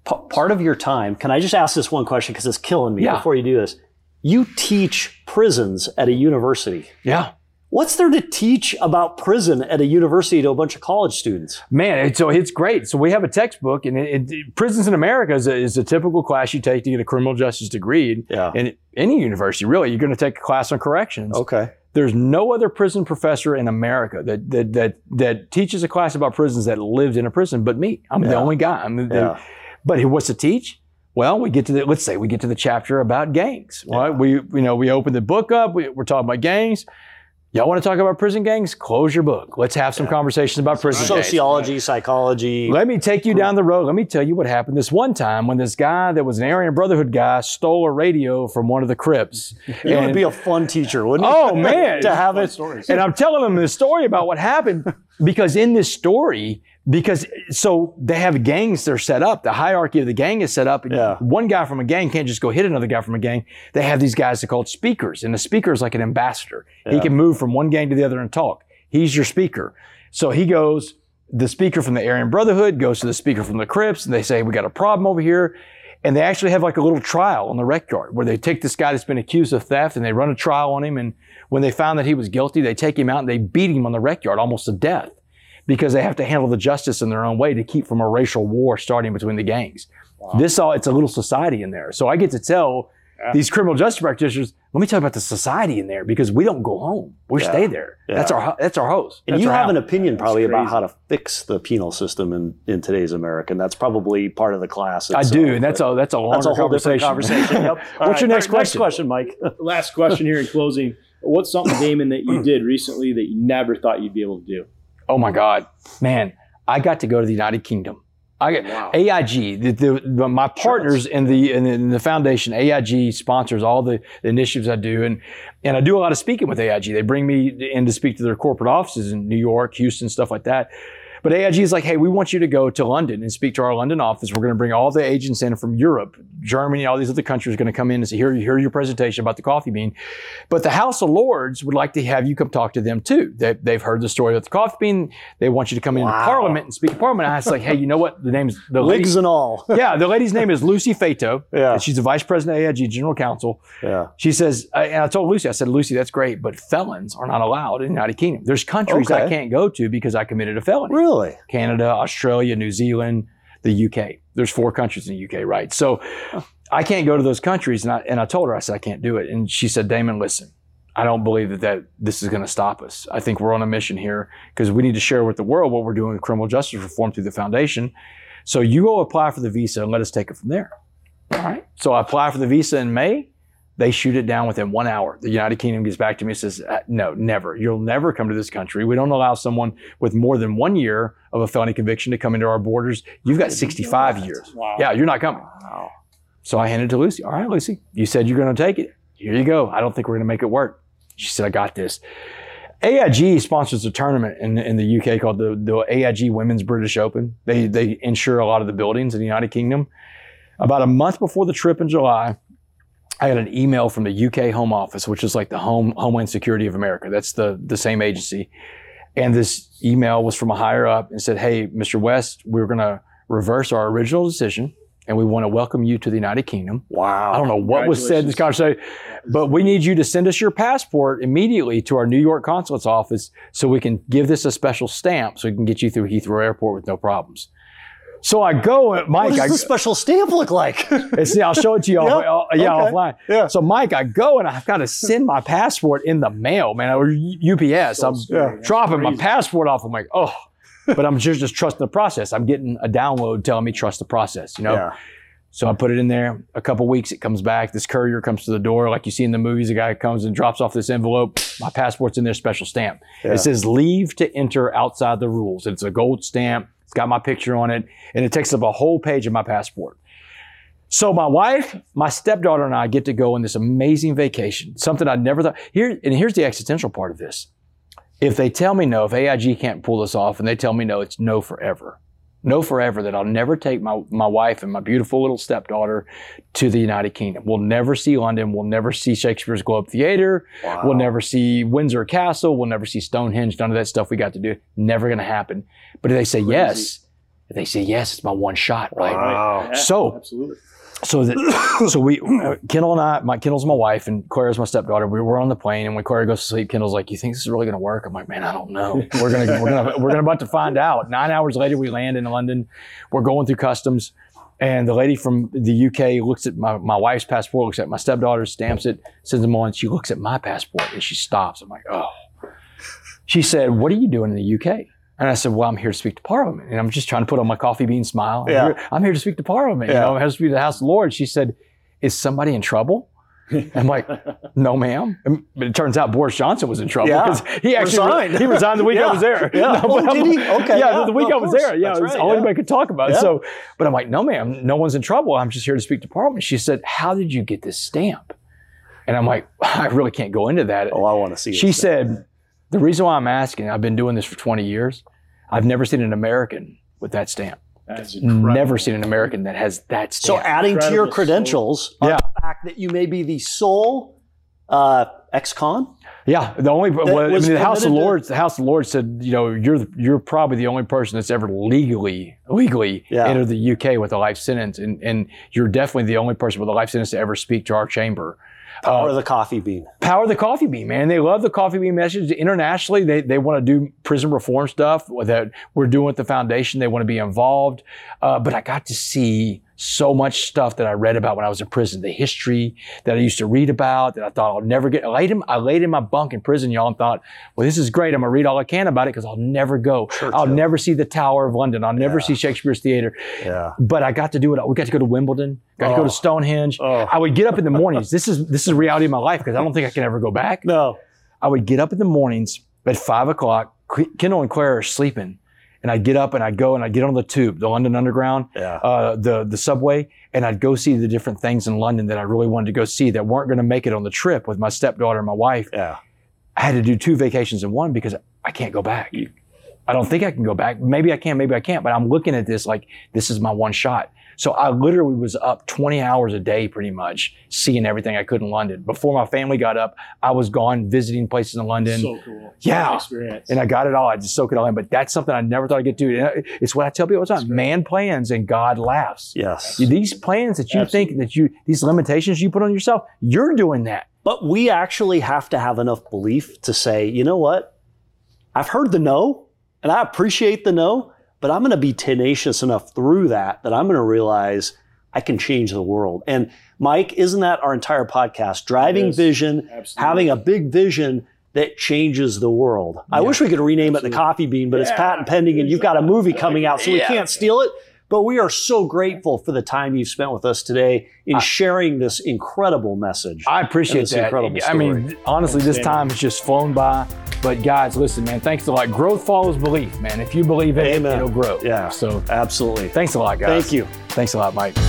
P- part of your time. Can I just ask this one question because it's killing me Yeah. before you do this? You teach prisons at a university. Yeah. What's there to teach about prison at a university to a bunch of college students? Man, so it's great. So we have a textbook, and it, it, prisons in America is a, is a typical class you take to get a criminal justice degree. Yeah. And any university, really, you're going to take a class on corrections. Okay. There's no other prison professor in America that that that, that teaches a class about prisons that lived in a prison, but me. I'm the only guy. I'm the, Yeah. But what's to teach? Well, we get to the let's say we get to the chapter about gangs. Right? We you know we open the book up. We, we're talking about gangs. Y'all want to talk about prison gangs? Close your book. Let's have some conversations about prison gangs. Sociology, psychology. Let me take you hmm. down the road. Let me tell you what happened this one time when this guy that was an Aryan Brotherhood guy stole a radio from one of the Crips. You would be a fun teacher, wouldn't you? Oh man, to have it. and I'm telling them this story about what happened because in this story, because so they have gangs they're set up. The hierarchy of the gang is set up. and Yeah. One guy from a gang can't just go hit another guy from a gang. They have these guys that are called speakers, and the speaker is like an ambassador. He can move from one gang to the other and talk. He's your speaker. So he goes. The speaker from the Aryan Brotherhood goes to the speaker from the Crips, and they say, "We got a problem over here." And they actually have like a little trial on the rec yard where they take this guy that's been accused of theft and they run a trial on him. And when they found that he was guilty, they take him out and they beat him on the rec yard almost to death because they have to handle the justice in their own way to keep from a racial war starting between the gangs. This all, it's a little society in there. So I get to tell these criminal justice practitioners, let me tell you about the society in there because we don't go home. We Yeah. stay there. That's our that's our host. And That's you our have an house. opinion probably about how to fix the penal system in, in today's America. And that's probably part of the class. I do. And that's a, that's a longer that's a whole conversation. conversation. Yep. All What's your right, next Next question? question, Mike. Last question here in closing. What's something, Damon, that you did recently that you never thought you'd be able to do? Oh my God, man! I got to go to the United Kingdom. I got Wow. AIG. The, the, the- my partners in the, in the foundation, AIG sponsors all the, the initiatives I do, and and I do a lot of speaking with AIG. They bring me in to speak to their corporate offices in New York, Houston, stuff like that. But AIG is like, hey, we want you to go to London and speak to our London office. We're going to bring all the agents in from Europe, Germany, all these other countries are going to come in and say, here, hear your presentation about the coffee bean. But the House of Lords would like to have you come talk to them too. They, they've heard the story about the coffee bean. They want you to come into Parliament and speak in Parliament. And I was like, hey, you know what? The name's the lady. Wigs and all. Yeah, the lady's name is Lucy Fato. Yeah. And she's the vice president of AIG General Counsel. Yeah. She says, I- and I told Lucy, I said, Lucy, that's great, but felons are not allowed in the United Kingdom. There's countries I can't go to because I committed a felony. Really? Canada, Australia, New Zealand, the UK. There's four countries in the UK, right? So I can't go to those countries. And I, and I told her, I said, I can't do it. And she said, Damon, listen, I don't believe that, that this is going to stop us. I think we're on a mission here because we need to share with the world what we're doing with criminal justice reform through the foundation. So you go apply for the visa and let us take it from there. All right. So I apply for the visa in May. They shoot it down within one hour. The United Kingdom gets back to me and says, uh, No, never. You'll never come to this country. We don't allow someone with more than one year of a felony conviction to come into our borders. You've got 65 years. Wow. Yeah, you're not coming. Wow. So I handed it to Lucy. All right, Lucy, you said you're going to take it. Here you go. I don't think we're going to make it work. She said, I got this. AIG sponsors a tournament in, in the UK called the, the AIG Women's British Open. They, they insure a lot of the buildings in the United Kingdom. About a month before the trip in July, I got an email from the UK Home Office, which is like the Home Homeland Security of America. That's the the same agency. And this email was from a higher up and said, "Hey, Mr. West, we're going to reverse our original decision, and we want to welcome you to the United Kingdom." Wow. I don't know what was said in this conversation, but we need you to send us your passport immediately to our New York consulate's office so we can give this a special stamp so we can get you through Heathrow Airport with no problems. So I go, Mike. What does I, the special stamp look like? it's, yeah, I'll show it to you. Yeah, off, uh, yeah, okay. offline. Yeah. So Mike, I go and I've got to send my passport in the mail, man, or UPS. So I'm scary. That's dropping my passport off. I'm like, oh, but I'm just just trusting the process. I'm getting a download telling me trust the process. You know. Yeah. So I put it in there. A couple weeks, it comes back. This courier comes to the door, like you see in the movies. A guy comes and drops off this envelope. My passport's in there, special stamp. Yeah. It says "Leave to enter outside the rules." It's a gold stamp. It's got my picture on it, and it takes up a whole page of my passport. So my wife, my stepdaughter, and I get to go on this amazing vacation. Something I never thought. Here and here's the existential part of this. If they tell me no, if AIG can't pull this off, and they tell me no, it's no forever. No forever that I'll never take my, my wife and my beautiful little stepdaughter to the United Kingdom. We'll never see London. We'll never see Shakespeare's Globe Theater. Wow. We'll never see Windsor Castle. We'll never see Stonehenge. None of that stuff we got to do. Never going to happen. But if they say yes, if they say yes, it's my one shot, right? Wow. Yeah, So- absolutely. So that, so we, uh, Kendall and I, my Kendall's my wife and Claire's my stepdaughter. We were on the plane and when Claire goes to sleep, Kendall's like, "You think this is really going to work?" I'm like, "Man, I don't know. We're gonna, we're gonna, we're gonna about to find out." Nine hours later, we land in London. We're going through customs, and the lady from the UK looks at my, my wife's passport, looks at my stepdaughter, stamps it, sends them on. She looks at my passport and she stops. I'm like, "Oh." She said, "What are you doing in the UK?" And I said, "Well, I'm here to speak to Parliament, and I'm just trying to put on my coffee bean smile. I'm, Yeah. here, I'm here to speak to Parliament. Yeah. You know, I'm here to speak to the House of Lords." She said, "Is somebody in trouble?" I'm like, "No, ma'am." And it turns out Boris Johnson was in trouble Yeah. because he actually Resigned. he resigned the week I was there. Yeah. Oh, but Oh, did he? Okay, Yeah, yeah, the week I was course. there. Yeah, That's it was right, all yeah. anybody could talk about. Yeah. So, but I'm like, "No, ma'am. No one's in trouble. I'm just here to speak to Parliament." She said, "How did you get this stamp?" And I'm like, "I really can't go into that." Oh, I want to see. It. She said, the reason why I'm asking, I've been doing this for 20 years. I've never seen an American with that stamp. That's incredible. Never seen an American that has that stamp. So stamp. adding to your credentials are Yeah. the fact that you may be the sole uh, ex-con. yeah, the only well, I mean, the House of permitted to- Lords, the House of Lords said, you know, you're you're probably the only person that's ever legally legally Yeah. entered the UK with a life sentence, and and you're definitely the only person with a life sentence to ever speak to our chamber. Uh, the coffee bean. power the coffee bean, man. They love the coffee bean message. Internationally, they, they want to do prison reform stuff that we're doing with the foundation. They want to be involved. Uh, but I got to see so much stuff that I read about when I was in prison, the history that I used to read about that I thought I'll never get. I laid in, I laid in my bunk in prison, y'all, and thought, well, this is great. I'm going to read all I can about it because I'll never go. I'll never see the Tower of London. I'll never Yeah. see Shakespeare's Theater. Yeah. But I got to do it. We got to go to Wimbledon, got to go Oh. to Stonehenge. Oh. I would get up in the mornings. This is, this is reality of my life because I don't think I can ever go back. No. I would get up in the mornings at five o'clock. Kendall and Claire are sleeping, and I'd get up and I'd go and I'd get on the tube, the London Underground, Yeah. uh, the the subway, and I'd go see the different things in London that I really wanted to go see that weren't going to make it on the trip with my stepdaughter and my wife. Yeah. I had to do two vacations in one because I can't go back. I don't think I can go back. Maybe I can, maybe I can't. But I'm looking at this like this is my one shot. So I literally was up 20 hours a day, pretty much, seeing everything I could in London. Before my family got up, I was gone visiting places in London. so cool. Yeah. Experience. and I got it all. I just soak it all in. But that's something I never thought I'd get to. And It's what I tell people all the time. Man plans and God laughs. Yes. These plans that you think that you, these limitations you put on yourself, you're doing that. But we actually have to have enough belief to say, you know what? I've heard the no, and I appreciate the no, but I'm going to be tenacious enough through that that I'm going to realize I can change the world. And Mike, isn't that our entire podcast? Driving is. vision, Absolutely. having a big vision that changes the world. I wish we could rename it the Coffee Bean, but it's patent pending and you've got a movie coming out, so we Yeah. can't steal it. But we are so grateful for the time you've spent with us today in sharing this incredible message. I appreciate That's an that. incredible I mean, honestly, this time has just flown by. But guys, listen, man, thanks a lot. Growth follows belief, man. If you believe in Amen. it, it'll grow. Yeah. So Absolutely. thanks a lot, guys. Thank you. Thanks a lot, Mike. Hey,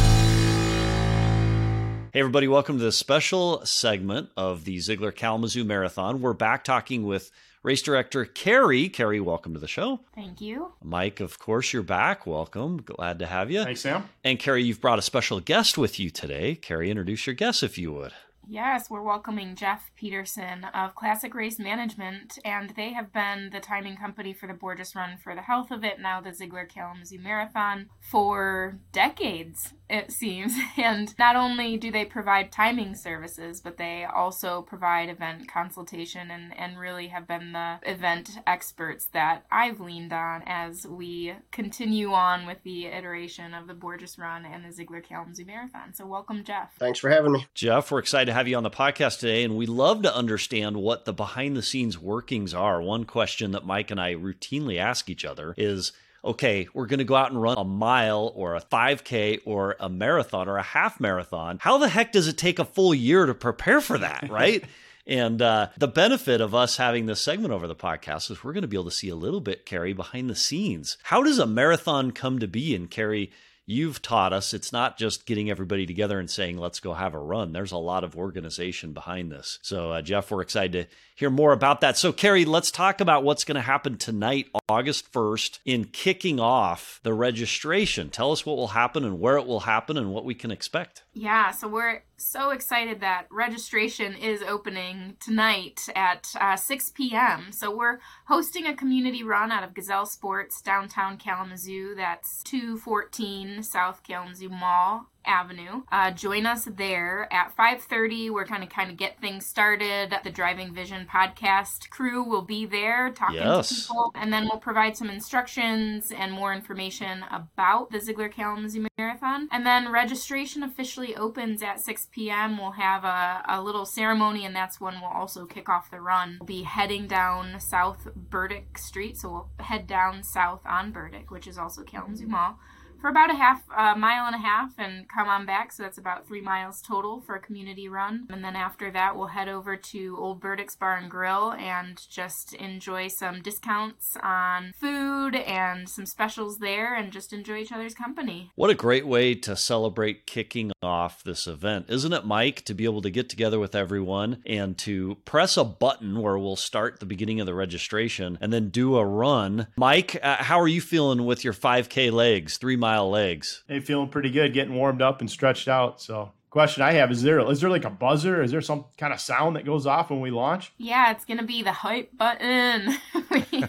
everybody, welcome to this special segment of the Zeigler Kalamazoo Marathon. We're back talking with race director Carrie. Carrie, welcome to the show. Thank you. Mike, of course, you're back. Welcome. Glad to have you. Thanks, Sam. And Carrie, you've brought a special guest with you today. Carrie, introduce your guest if you would. Yes, we're welcoming Jeff Peterson of Classic Race Management, and they have been the timing company for the Borgess Run for the health of it, now the Zeigler Kalamazoo Marathon, for decades, it seems. And not only do they provide timing services, but they also provide event consultation and, and really have been the event experts that I've leaned on as we continue on with the iteration of the Borgess Run and the Zeigler Kalamazoo Marathon. So, welcome, Jeff. Thanks for having me. Jeff, we're excited to have you on the podcast today, and we love to understand what the behind the scenes workings are. One question that Mike and I routinely ask each other is okay, we're going to go out and run a mile or a 5K or a marathon or a half marathon. How the heck does it take a full year to prepare for that, right? And uh, the benefit of us having this segment over the podcast is we're going to be able to see a little bit, Carrie, behind the scenes. How does a marathon come to be? And Carrie, you've taught us it's not just getting everybody together and saying, let's go have a run. There's a lot of organization behind this. So, uh, Jeff, we're excited to hear more about that. So, Carrie, let's talk about what's going to happen tonight, August 1st, in kicking off the registration. Tell us what will happen and where it will happen and what we can expect. Yeah, so we're so excited that registration is opening tonight at uh, 6 p.m. So we're hosting a community run out of Gazelle Sports downtown Kalamazoo. That's 214 South Kalamazoo Mall. Avenue. Uh, join us there at 5:30. We're kind of kind of get things started. The Driving Vision podcast crew will be there talking Yes. to people, and then we'll provide some instructions and more information about the Zeigler Kalamazoo Marathon. And then registration officially opens at 6 p.m. We'll have a, a little ceremony, and that's when we'll also kick off the run. We'll be heading down South Burdick Street, so we'll head down south on Burdick, which is also Kalamazoo Mall for about a half a mile and a half and come on back so that's about three miles total for a community run and then after that we'll head over to old burdick's bar and grill and just enjoy some discounts on food and some specials there and just enjoy each other's company What a great way to celebrate kicking off this event, isn't it, Mike? To be able to get together with everyone and to press a button where we'll start the beginning of the registration and then do a run. Mike, uh, how are you feeling with your 5K legs, three mile legs? Hey, feeling pretty good, getting warmed up and stretched out. So, question I have is there is there like a buzzer? Is there some kind of sound that goes off when we launch? yeah it's gonna be the hype button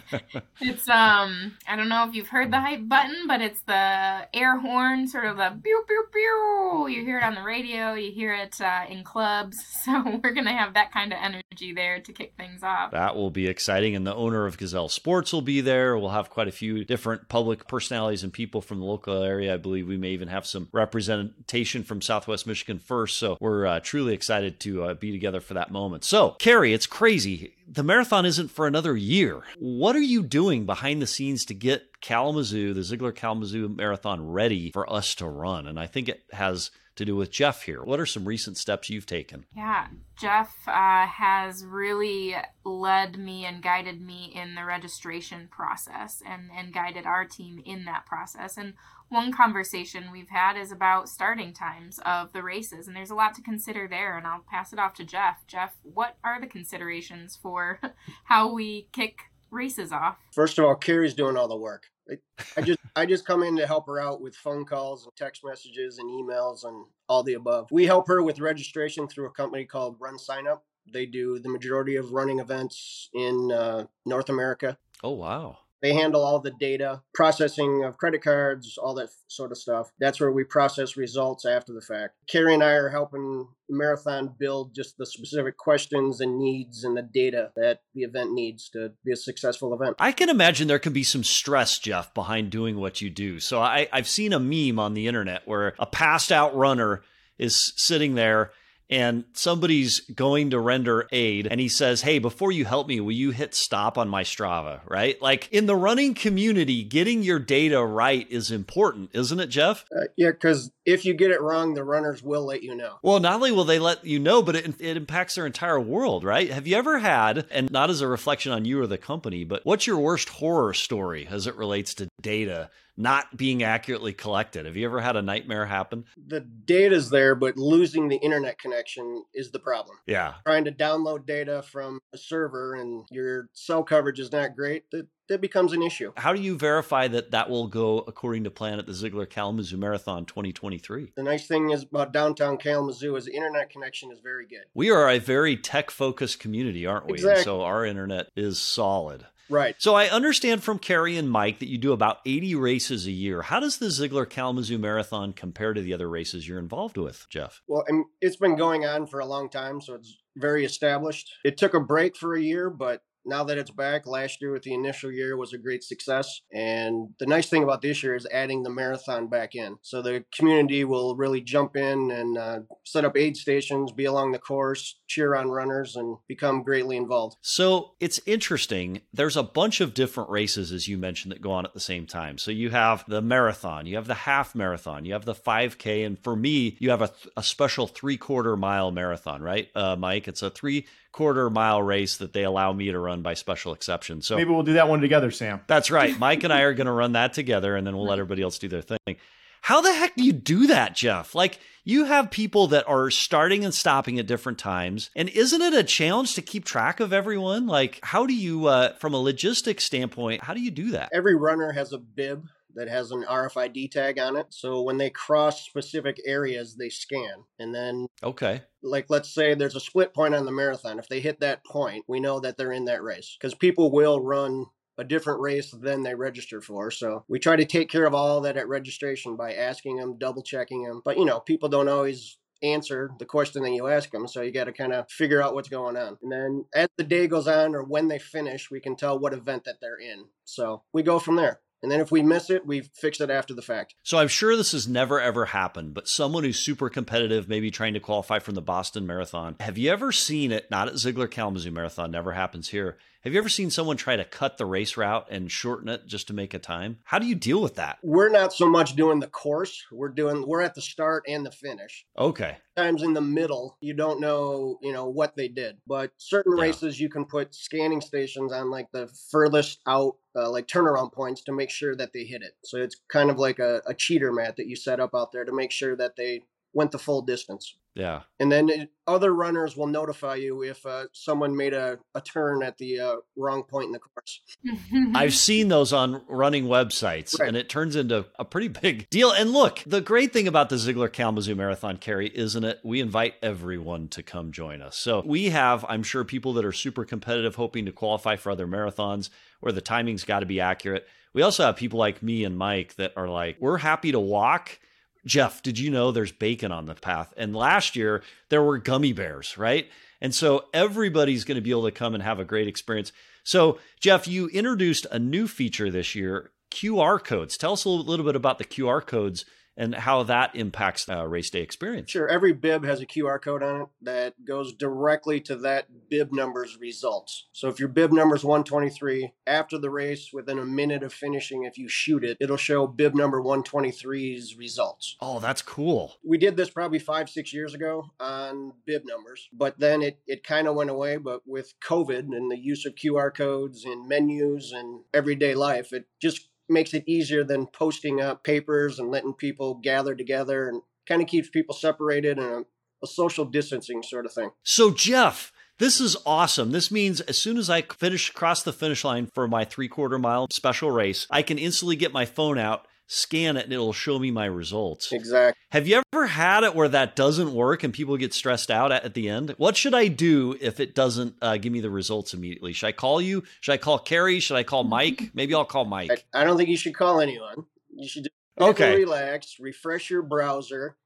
it's um i don't know if you've heard the hype button but it's the air horn sort of the pew pew pew you hear it on the radio you hear it uh, in clubs so we're gonna have that kind of energy there to kick things off That will be exciting. And the owner of Gazelle Sports will be there. We'll have quite a few different public personalities and people from the local area. I believe we may even have some representation from Southwest Michigan first. So we're uh, truly excited to uh, be together for that moment. So, Carrie, it's crazy. The marathon isn't for another year. What are you doing behind the scenes to get Kalamazoo, the Zeigler Kalamazoo Marathon, ready for us to run? And I think it has to do with Jeff here. What are some recent steps you've taken? Yeah, Jeff uh, has really led me and guided me in the registration process and, and guided our team in that process. And one conversation we've had is about starting times of the races, and there's a lot to consider there. And I'll pass it off to Jeff. Jeff, what are the considerations for how we kick races off? First of all, Carrie's doing all the work. I- I just I just come in to help her out with phone calls and text messages and emails and all the above. We help her with registration through a company called Run Sign Up. They do the majority of running events in uh, North America. Oh, wow. They handle all the data, processing of credit cards, all that sort of stuff. That's where we process results after the fact. Carrie and I are helping Marathon build just the specific questions and needs and the data that the event needs to be a successful event. I can imagine there can be some stress, Jeff, behind doing what you do. So I, I've seen a meme on the internet where a passed out runner is sitting there and somebody's going to render aid and he says, Hey, before you help me, will you hit stop on my Strava? Right? Like in the running community, getting your data right is important, isn't it, Jeff? Uh, yeah, because if you get it wrong, the runners will let you know. Well, not only will they let you know, but it, it impacts their entire world, right? Have you ever had, and not as a reflection on you or the company, but what's your worst horror story as it relates to data not being accurately collected? Have you ever had a nightmare happen? The data's there, but losing the internet connection is the problem. Yeah. Trying to download data from a server and your cell coverage is not great, that, that becomes an issue. How do you verify that that will go according to plan at the Zeigler Kalamazoo Marathon 2023? The nice thing is about downtown Kalamazoo is the internet connection is very good. We are a very tech focused community, aren't we? Exactly. And so our internet is solid. Right. So I understand from Carrie and Mike that you do about 80 races a year. How does the Zeigler Kalamazoo Marathon compare to the other races you're involved with, Jeff? Well, it's been going on for a long time, so it's very established. It took a break for a year, but now that it's back, last year with the initial year was a great success. And the nice thing about this year is adding the marathon back in. So the community will really jump in and uh, set up aid stations, be along the course, cheer on runners, and become greatly involved. So it's interesting. There's a bunch of different races, as you mentioned, that go on at the same time. So you have the marathon, you have the half marathon, you have the 5K, and for me, you have a, a special three quarter mile marathon, right, uh, Mike? It's a three quarter mile race that they allow me to run by special exception. So Maybe we'll do that one together, Sam. that's right. Mike and I are going to run that together, and then we'll let everybody else do their thing. How the heck do you do that, Jeff? Like, you have people that are starting and stopping at different times. And isn't it a challenge to keep track of everyone? Like, how do you, uh, from a logistics standpoint, how do you do that? Every runner has a bib that has an RFID tag on it. So when they cross specific areas, they scan. And then, Okay. like, let's say there's a split point on the marathon. If they hit that point, we know that they're in that race because people will run a different race than they register for. So we try to take care of all that at registration by asking them, double checking them. But, you know, people don't always answer the question that you ask them. So you got to kind of figure out what's going on. And then as the day goes on or when they finish, we can tell what event that they're in. So we go from there. And then if we miss it, we fix it after the fact. So I'm sure this has never ever happened, but someone who's super competitive, maybe trying to qualify from the Boston Marathon, have you ever seen it? Not at Zeigler Kalamazoo Marathon, never happens here. Have you ever seen someone try to cut the race route and shorten it just to make a time? How do you deal with that? We're not so much doing the course. We're doing we're at the start and the finish. Okay. Times in the middle, you don't know, you know, what they did. But certain Yeah. races you can put scanning stations on like the furthest out uh, like turnaround points to make sure that they hit it. So it's kind of like a, a cheater mat that you set up out there to make sure that they went the full distance. Yeah. And then it, other runners will notify you if uh, someone made a, a turn at the uh, wrong point in the course. I've seen those on running websites, Right. and it turns into a pretty big deal. And look, the great thing about the Zeigler Kalamazoo Marathon, Carrie, isn't it? We invite everyone to come join us. So we have, I'm sure, people that are super competitive, hoping to qualify for other marathons where the timing's got to be accurate. We also have people like me and Mike that are like, we're happy to walk. Jeff, did you know there's bacon on the path? And last year there were gummy bears, right? And so everybody's going to be able to come and have a great experience. So, Jeff, you introduced a new feature this year QR codes. Tell us a little bit about the QR codes and how that impacts uh, race day experience. Sure, every bib has a QR code on it that goes directly to that bib number's results. So if your bib number is 123, after the race, within a minute of finishing, if you shoot it, it'll show bib number 123's results. Oh, that's cool. We did this probably five, six years ago on bib numbers, but then it, it kind of went away. But with COVID and the use of QR codes in menus and everyday life, it just makes it easier than posting up papers and letting people gather together and kind of keeps people separated and a, a social distancing sort of thing. So, Jeff, this is awesome. This means as soon as I finish cross the finish line for my three quarter mile special race, I can instantly get my phone out, scan it, and it'll show me my results. Exactly. Have you ever had it where that doesn't work and people get stressed out at, at the end? What should I do if it doesn't uh, give me the results immediately? Should I call you? Should I call Carrie? Should I call Mike? Maybe I'll call Mike. I, I don't think you should call anyone. You should just Okay. relax, refresh your browser,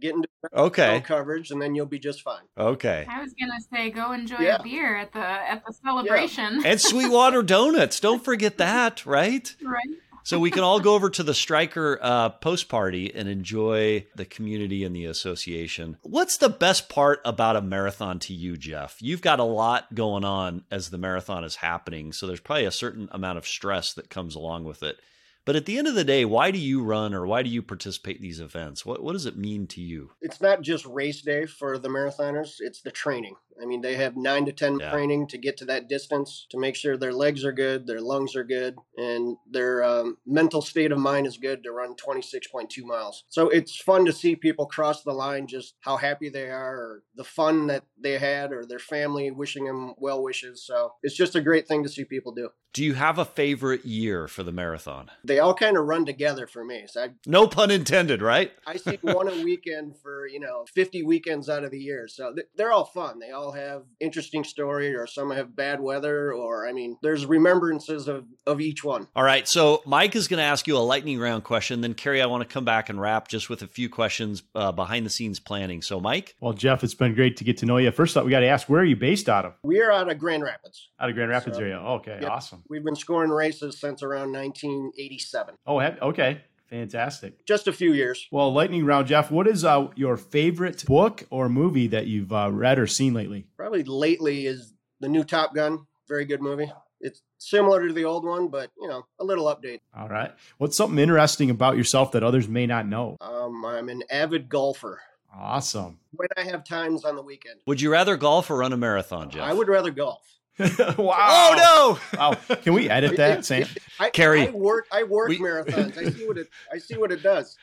get into Okay. coverage, and then you'll be just fine. Okay. I was gonna say, go enjoy Yeah. a beer at the at the celebration. And Sweetwater Donuts. Don't forget that, right? right. So we can all go over to the Striker uh, post party and enjoy the community and the association. What's the best part about a marathon to you, Jeff? You've got a lot going on as the marathon is happening, so there's probably a certain amount of stress that comes along with it. But at the end of the day, why do you run or why do you participate in these events? What, what does it mean to you? It's not just race day for the marathoners, it's the training. I mean, they have nine to 10 Yeah. training to get to that distance to make sure their legs are good, their lungs are good, and their um, mental state of mind is good to run 26.2 miles. So it's fun to see people cross the line, just how happy they are, or the fun that they had, or their family wishing them well wishes. So it's just a great thing to see people do. Do you have a favorite year for the marathon? They all kind of run together for me. So I, No pun intended, right? I see one a weekend for you know 50 weekends out of the year, so th- they're all fun. They all have interesting story, or some have bad weather, or I mean, there's remembrances of of each one. All right. So Mike is going to ask you a lightning round question. Then Carrie, I want to come back and wrap just with a few questions uh, behind the scenes planning. So Mike, Well, Jeff, it's been great to get to know you. First up, we got to ask, where are you based out of? We are out of Grand Rapids. Out of Grand Rapids So, area. Okay, yep. awesome. We've been scoring races since around 1987, Oh, okay, fantastic. just a few years. Well, lightning round, Jeff. What is uh, your favorite book or movie that you've uh, read or seen lately? Probably lately is the new Top Gun. Very good movie. It's similar to the old one, but you know, a little update. All right. What's something interesting about yourself that others may not know? Um, I'm an avid golfer. Awesome. When I have times on the weekend, would you rather golf or run a marathon, Jeff? I would rather golf. wow. Oh no! Wow. Can we edit that, Sam? I, Carrie, I work. I work we- marathons. I see what it. I see what it does.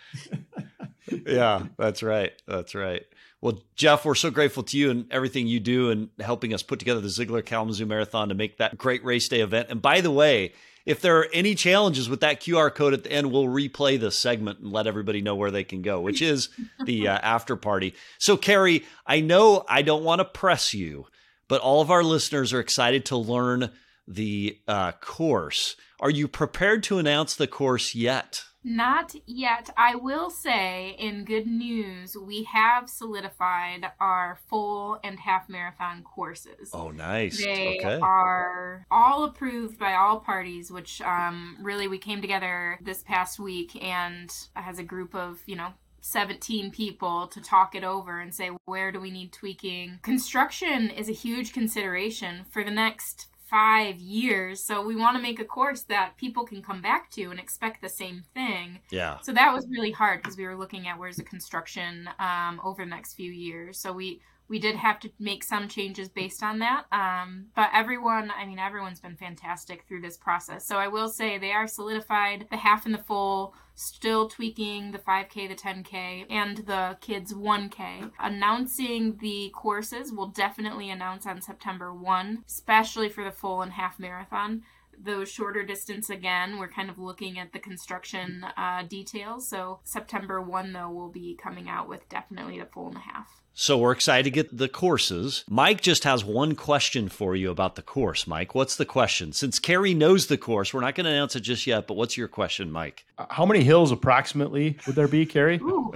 yeah, that's right. That's right. Well, Jeff, we're so grateful to you and everything you do and helping us put together the Zeigler Kalamazoo Marathon to make that great race day event. And by the way, if there are any challenges with that QR code at the end, we'll replay this segment and let everybody know where they can go, which is the uh, after party. So, Carrie, I know I don't want to press you, but all of our listeners are excited to learn the uh, course. Are you prepared to announce the course yet? Not yet. I will say, in good news, we have solidified our full and half marathon courses. Oh, nice. They okay. are all approved by all parties, which um, really we came together this past week and as a group of, you know, 17 people to talk it over and say, where do we need tweaking? Construction is a huge consideration for the next five years. So we want to make a course that people can come back to and expect the same thing. yeah. So that was really hard because we were looking at where's the construction um, over the next few years. So we we did have to make some changes based on that. Um, but everyone, I mean, everyone's been fantastic through this process. So I will say they are solidified. The half and the full, still tweaking the 5K, the 10K, and the kids 1K. Announcing the courses, we'll definitely announce on September 1, especially for the full and half marathon those shorter distance again we're kind of looking at the construction uh, details so september 1 though we'll be coming out with definitely the full and a half So we're excited to get the courses. Mike just has one question for you about the course. Mike, what's the question? Since Carrie knows the course, we're not going to announce it just yet, but what's your question, Mike? Uh, How many hills approximately would there be, Carrie? Ooh.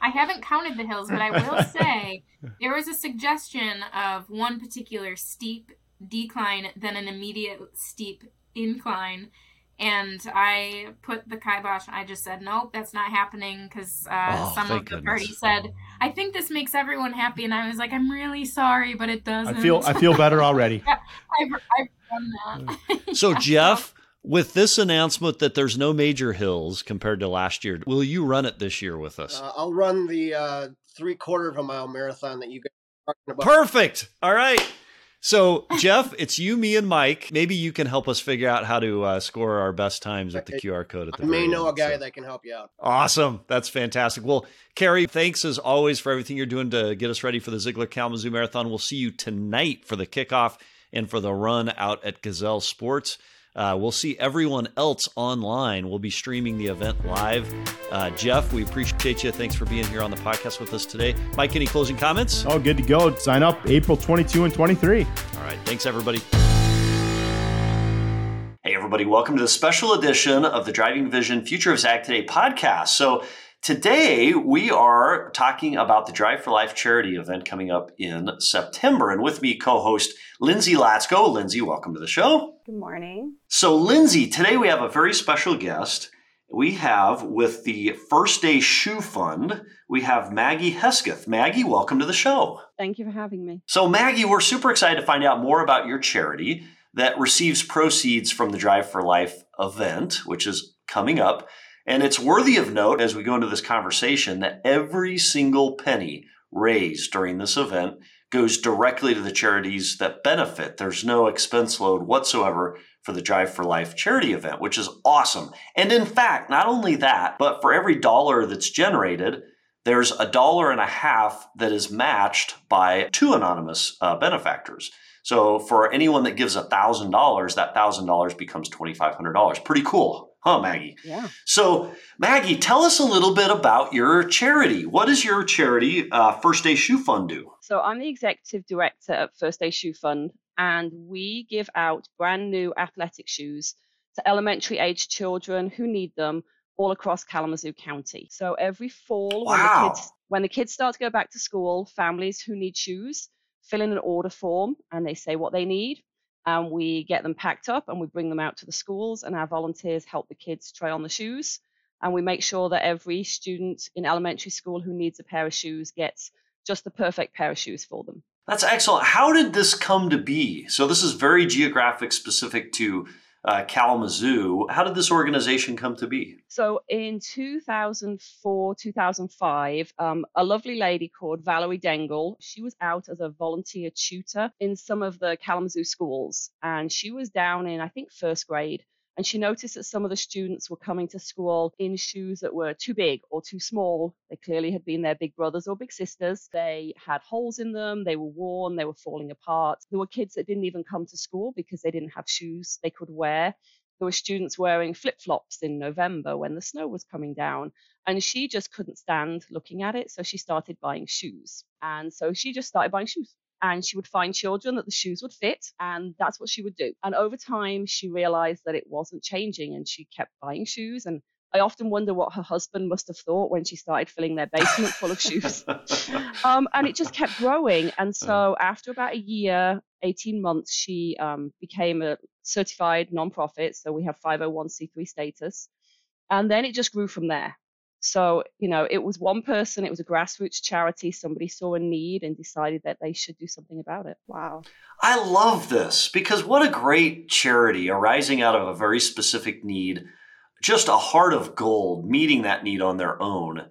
I haven't counted the hills, but I will say there was a suggestion of one particular steep decline, then an immediate steep incline. And I put the kibosh. I just said, nope, that's not happening because uh, Oh, some of the goodness. party said, I think this makes everyone happy. And I was like, I'm really sorry, but it doesn't. I feel I feel better already. I've, I've done that. So, Yeah. Jeff, with this announcement that there's no major hills compared to last year, will you run it this year with us? Uh, I'll run the uh, three quarter of a mile marathon that you guys are talking about. Perfect. All right. So, Jeff, it's you, me, and Mike. Maybe you can help us figure out how to uh, score our best times with the QR code at the I may know a guy So- that can help you out. Awesome. That's fantastic. Well, Carrie, thanks as always for everything you're doing to get us ready for the Zeigler Kalamazoo Marathon. We'll see you tonight for the kickoff and for the run out at Gazelle Sports. Uh, we'll see everyone else online. We'll be streaming the event live. Uh, Jeff, we appreciate you. Thanks for being here on the podcast with us today. Mike, any closing comments? Oh, good to go. Sign up April 22 and 23. All right. Thanks, everybody. Hey, everybody. Welcome to the special edition of the Driving Vision Future of Zag Today podcast. So, today we are talking about the Drive for Life charity event coming up in September. And with me, co host Lindsay Latsko. Lindsay, welcome to the show. Good morning. So, Lindsay, today we have a very special guest. We have with the First Day Shoe Fund, we have Maggie Hesketh. Maggie, welcome to the show. Thank you for having me. So, Maggie, we're super excited to find out more about your charity that receives proceeds from the Drive for Life event, which is coming up. And it's worthy of note as we go into this conversation that every single penny raised during this event goes directly to the charities that benefit. There's no expense load whatsoever for the Drive for Life charity event, which is awesome. And in fact, not only that, but for every dollar that's generated, there's a dollar and a half that is matched by two anonymous uh, benefactors. So for anyone that gives $1,000, that $1,000 becomes $2,500. Pretty cool, huh, Maggie? Yeah. So, Maggie, tell us a little bit about your charity. What does your charity, uh, First Day Shoe Fund, do? So I'm the executive director at First Day Shoe Fund, and we give out brand new athletic shoes to elementary age children who need them all across Kalamazoo County. So every fall, wow. when the kids when the kids start to go back to school, families who need shoes fill in an order form and they say what they need. And we get them packed up and we bring them out to the schools, and our volunteers help the kids try on the shoes. And we make sure that every student in elementary school who needs a pair of shoes gets just the perfect pair of shoes for them. That's excellent. How did this come to be? So, this is very geographic specific to uh, Kalamazoo. How did this organization come to be? So in 2004, 2005, um, a lovely lady called Valerie Denghel, she was out as a volunteer tutor in some of the Kalamazoo schools, and she was down in I think first grade. And she noticed that some of the students were coming to school in shoes that were too big or too small. They clearly had been their big brothers or big sisters. They had holes in them, they were worn, they were falling apart. There were kids that didn't even come to school because they didn't have shoes they could wear. There were students wearing flip flops in November when the snow was coming down. And she just couldn't stand looking at it. So she started buying shoes. And so she just started buying shoes and she would find children that the shoes would fit and that's what she would do and over time she realized that it wasn't changing and she kept buying shoes and I often wonder what her husband must have thought when she started filling their basement full of shoes. Um, and it just kept growing. And so after about a year, 18 months, she um, became a certified nonprofit. So we have 501c3 status. And then it just grew from there. So, you know, it was one person, it was a grassroots charity. Somebody saw a need and decided that they should do something about it. Wow. I love this because what a great charity arising out of a very specific need, just a heart of gold, meeting that need on their own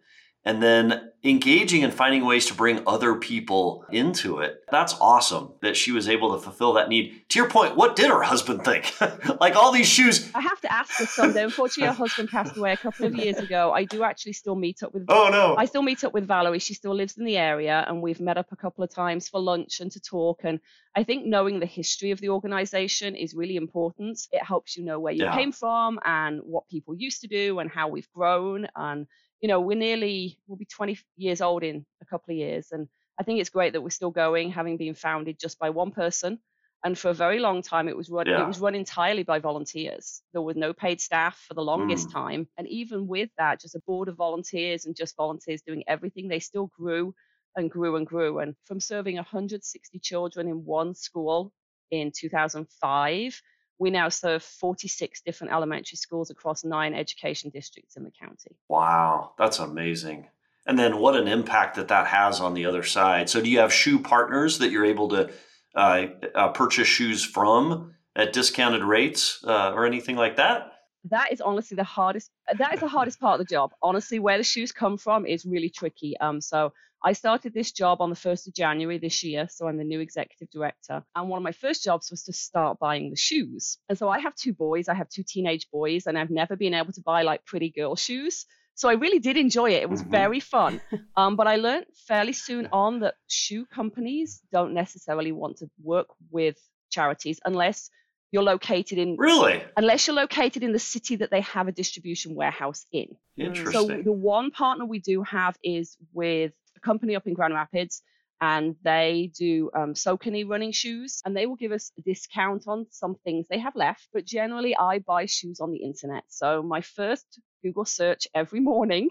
and then engaging and finding ways to bring other people into it. That's awesome that she was able to fulfill that need. To your point, what did her husband think? like all these shoes. I have to ask this someday. Unfortunately, her husband passed away a couple of years ago. I do actually still meet up with. Oh no! I still meet up with Valerie. She still lives in the area, and we've met up a couple of times for lunch and to talk. And I think knowing the history of the organization is really important. It helps you know where you Yeah. came from and what people used to do and how we've grown and you know, we're nearly, we'll be 20 years old in a couple of years. And I think it's great that we're still going, having been founded just by one person. And for a very long time, it was run, Yeah. it was run entirely by volunteers. There was no paid staff for the longest Mm. time. And even with that, just a board of volunteers and just volunteers doing everything, they still grew and grew and grew. And from serving 160 children in one school in 2005, we now serve 46 different elementary schools across nine education districts in the county. Wow, that's amazing. And then what an impact that that has on the other side. So, do you have shoe partners that you're able to uh, uh, purchase shoes from at discounted rates uh, or anything like that? that is honestly the hardest that is the hardest part of the job honestly where the shoes come from is really tricky um so i started this job on the 1st of january this year so i'm the new executive director and one of my first jobs was to start buying the shoes and so i have two boys i have two teenage boys and i've never been able to buy like pretty girl shoes so i really did enjoy it it was Mhm. very fun um, but i learned fairly soon on that shoe companies don't necessarily want to work with charities unless you're located in Really? unless you're located in the city that they have a distribution warehouse in. Interesting. So the one partner we do have is with a company up in Grand Rapids, and they do um, Saucony running shoes, and they will give us a discount on some things they have left. But generally, I buy shoes on the internet. So my first Google search every morning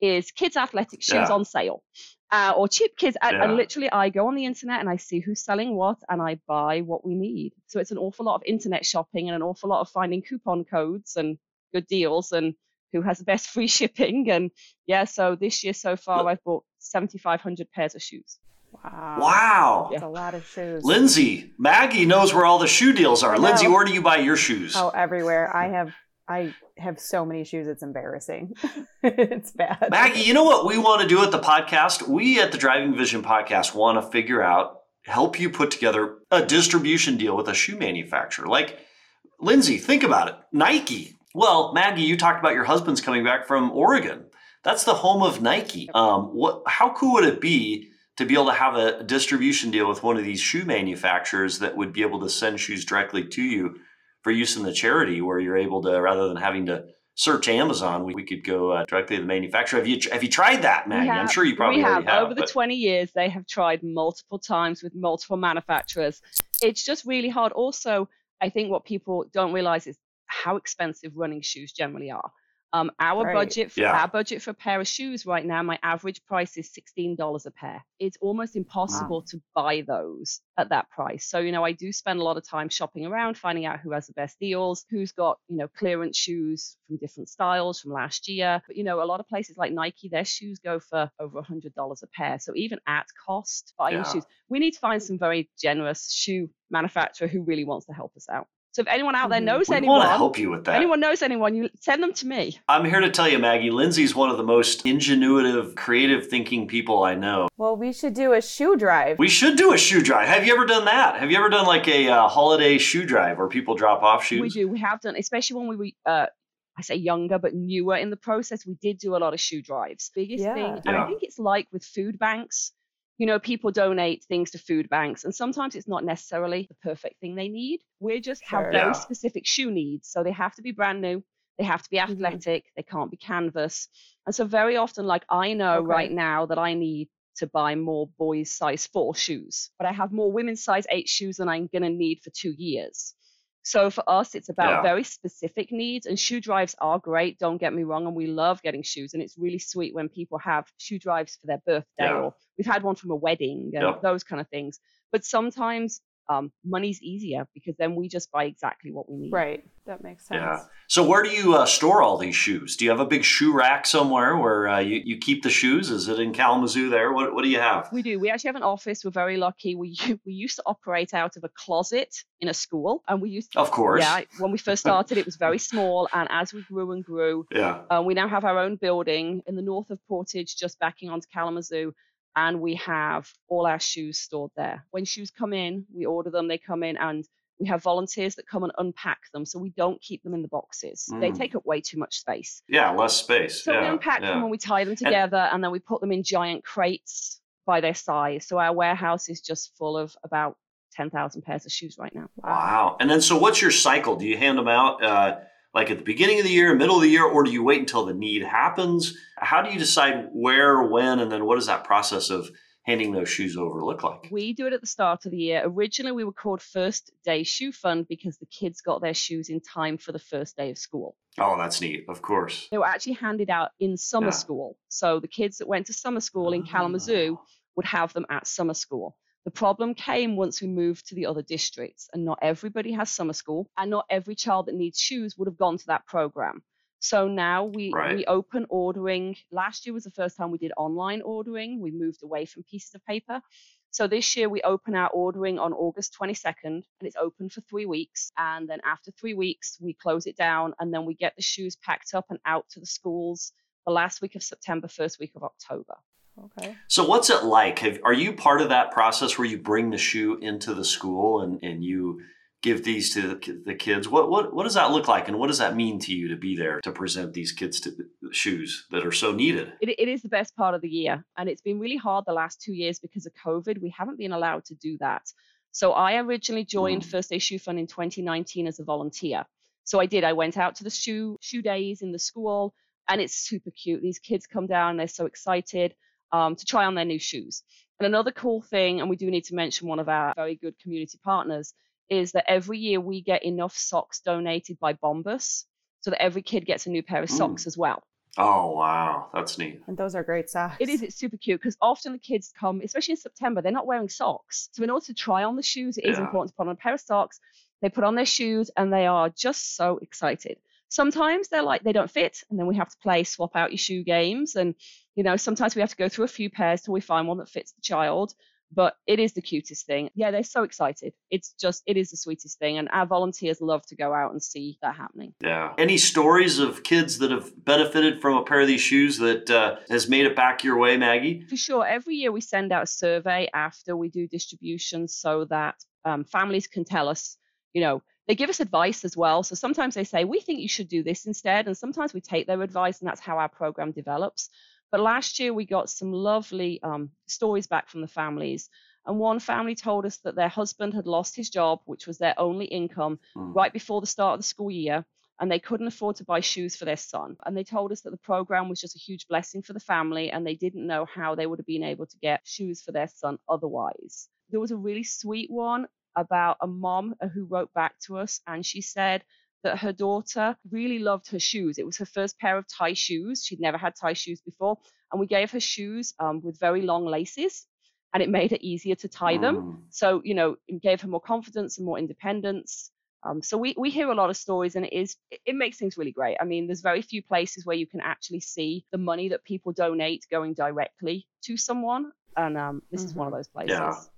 is kids athletic shoes Yeah. on sale. Uh, or cheap kids, and, and literally, I go on the internet and I see who's selling what, and I buy what we need. So it's an awful lot of internet shopping and an awful lot of finding coupon codes and good deals and who has the best free shipping. And yeah, so this year so far, I've bought 7,500 pairs of shoes. Wow. wow. That's a lot of shoes. Lindsay, Maggie knows where all the shoe deals are. I Lindsay, where do you buy your shoes? Oh, everywhere. I have I have so many shoes, it's embarrassing. it's bad. Maggie, you know what we want to do at the podcast? We at the Driving Vision podcast want to figure out, help you put together a distribution deal with a shoe manufacturer. Like, Lindsay, think about it Nike. Well, Maggie, you talked about your husband's coming back from Oregon. That's the home of Nike. Um, what? How cool would it be to be able to have a distribution deal with one of these shoe manufacturers that would be able to send shoes directly to you for use in the charity, where you're able to, rather than having to search Amazon, we, we could go uh, directly to the manufacturer. Have you have you tried that, Maggie? Have, I'm sure you probably we have. have. Over the but- 20 years, they have tried multiple times with multiple manufacturers. It's just really hard. Also, I think what people don't realize is how expensive running shoes generally are. Um, our Right. budget, for, Yeah. our budget for a pair of shoes right now, my average price is sixteen dollars a pair. It's almost impossible to buy those at that price. So you know, I do spend a lot of time shopping around, finding out who has the best deals, who's got you know clearance shoes from different styles from last year. But you know, a lot of places like Nike, their shoes go for over a hundred dollars a pair. So even at cost, buying Yeah. shoes, we need to find some very generous shoe manufacturer who really wants to help us out. So if anyone out there Mhm. knows we anyone, want to help you with that. anyone knows anyone, you send them to me. I'm here to tell you, Maggie, Lindsay's one of the most ingenuitive, creative thinking people I know. Well, we should do a shoe drive. We should do a shoe drive. Have you ever done that? Have you ever done like a uh, holiday shoe drive where people drop off shoes? We do. We have done, especially when we were, uh, I say younger, but newer in the process. We did do a lot of shoe drives. Biggest Yeah. thing, and I think it's like with food banks. You know, people donate things to food banks, and sometimes it's not necessarily the perfect thing they need. We just have very Yeah. specific shoe needs, so they have to be brand new. They have to be Mhm. athletic. They can't be canvas. And so very often, like I know Okay. right now that I need to buy more boys size four shoes, but I have more women's size eight shoes than I'm going to need for two years. So for us, it's about Yeah. very specific needs, and shoe drives are great. Don't get me wrong, and we love getting shoes, and it's really sweet when people have shoe drives for their birthday, Yeah. or we've had one from a wedding, and Yeah. those kind of things. But sometimes um, money's easier because then we just buy exactly what we need. Right. That makes sense. Yeah. So where do you uh, store all these shoes? Do you have a big shoe rack somewhere where uh, you, you keep the shoes? Is it in Kalamazoo there? What, what do you have? We do. We actually have an office. We're very lucky. We we used to operate out of a closet in a school, and we used to, Of course. yeah. When we first started, it was very small, and as we grew and grew, Yeah. Uh, we now have our own building in the north of Portage, just backing onto Kalamazoo, and we have all our shoes stored there. When shoes come in, we order them, they come in, and we have volunteers that come and unpack them, so we don't keep them in the boxes. They Mm. take up way too much space. Yeah, less space. So we unpack yeah. them and we tie them together, and then we put them in giant crates by their size. So our warehouse is just full of about 10,000 pairs of shoes right now. Wow. And then, so what's your cycle? Do you hand them out uh, like at the beginning of the year, middle of the year, or do you wait until the need happens? How do you decide where, when, and then what does that process of handing those shoes over look like? We do it at the start of the year. Originally, we were called First Day Shoe Fund because the kids got their shoes in time for the first day of school. Oh, that's neat. Of course. They were actually handed out in summer Yeah. school. So the kids that went to summer school in ah. Kalamazoo would have them at summer school. The problem came once we moved to the other districts, and not everybody has summer school, and not every child that needs shoes would have gone to that program. So now we, Right. we open ordering. Last year was the first time we did online ordering. We moved away from pieces of paper. So this year we open our ordering on August 22nd and it's open for three weeks. And then after three weeks, we close it down and then we get the shoes packed up and out to the schools the last week of September, first week of October. Okay. So, what's it like? Have, are you part of that process where you bring the shoe into the school and, and you give these to the, the kids? What, what, what does that look like? And what does that mean to you to be there to present these kids to shoes that are so needed? It, it is the best part of the year. And it's been really hard the last two years because of COVID. We haven't been allowed to do that. So I originally joined Mm. First Day Shoe Fund in 2019 as a volunteer. So I did. I went out to the shoe shoe days in the school, and it's super cute. These kids come down, they're so excited um, to try on their new shoes. And another cool thing, and we do need to mention one of our very good community partners, is that every year we get enough socks donated by Bombas so that every kid gets a new pair of Mm. socks as well. Oh, wow. That's neat. And those are great socks. It is. It's super cute because often the kids come, especially in September, they're not wearing socks. So in order to try on the shoes, it is Yeah. important to put on a pair of socks. They put on their shoes and they are just so excited. Sometimes they're like they don't fit, and then we have to play swap out your shoe games. And you know, sometimes we have to go through a few pairs till we find one that fits the child. but it is the cutest thing. Yeah, they're so excited. It's just, it is the sweetest thing. And our volunteers love to go out and see that happening. Yeah. Any stories of kids that have benefited from a pair of these shoes that uh, has made it back your way, Maggie? For sure. Every year we send out a survey after we do distribution so that um, families can tell us, you know, they give us advice as well. So sometimes they say, we think you should do this instead. And sometimes we take their advice, and that's how our program develops. But last year we got some lovely um, stories back from the families. And one family told us that their husband had lost his job, which was their only income, mm. right before the start of the school year. And they couldn't afford to buy shoes for their son. And they told us that the program was just a huge blessing for the family, and they didn't know how they would have been able to get shoes for their son otherwise. There was a really sweet one about a mom who wrote back to us, and she said that her daughter really loved her shoes. It was her first pair of tie shoes. She'd never had tie shoes before. And we gave her shoes um, with very long laces, and it made it easier to tie them. Mm. So, you know, it gave her more confidence and more independence. Um, so we, we hear a lot of stories and it is it makes things really great. I mean, there's very few places where you can actually see the money that people donate going directly to someone, and um, this mm-hmm. is one of mm-hmm. those places. Yeah.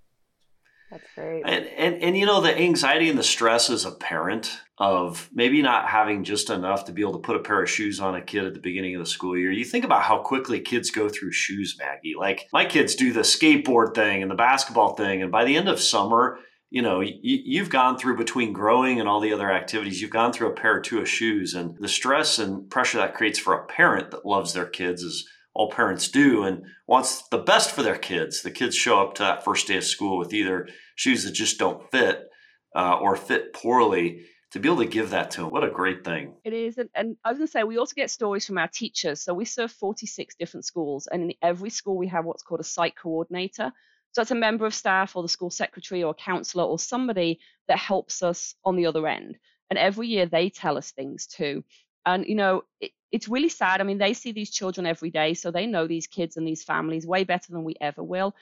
That's great. And, and and you know the anxiety and the stress as a parent of maybe not having just enough to be able to put a pair of shoes on a kid at the beginning of the school year. You think about how quickly kids go through shoes, Maggie. Like my kids do the skateboard thing and the basketball thing, and by the end of summer, you know, you, you've gone through between growing and all the other activities, you've gone through a pair or two of shoes, and the stress and pressure that creates for a parent that loves their kids is all parents do and wants the best for their kids. The kids show up to that first day of school with either shoes that just don't fit uh, or fit poorly. To be able to give that to them, what a great thing. It is. And, and I was going to say, we also get stories from our teachers. So we serve 46 different schools, and in every school, we have what's called a site coordinator. So it's a member of staff or the school secretary or counselor or somebody that helps us on the other end. And every year they tell us things too. And, you know, it, it's really sad. I mean, they see these children every day, so they know these kids and these families way better than we ever will.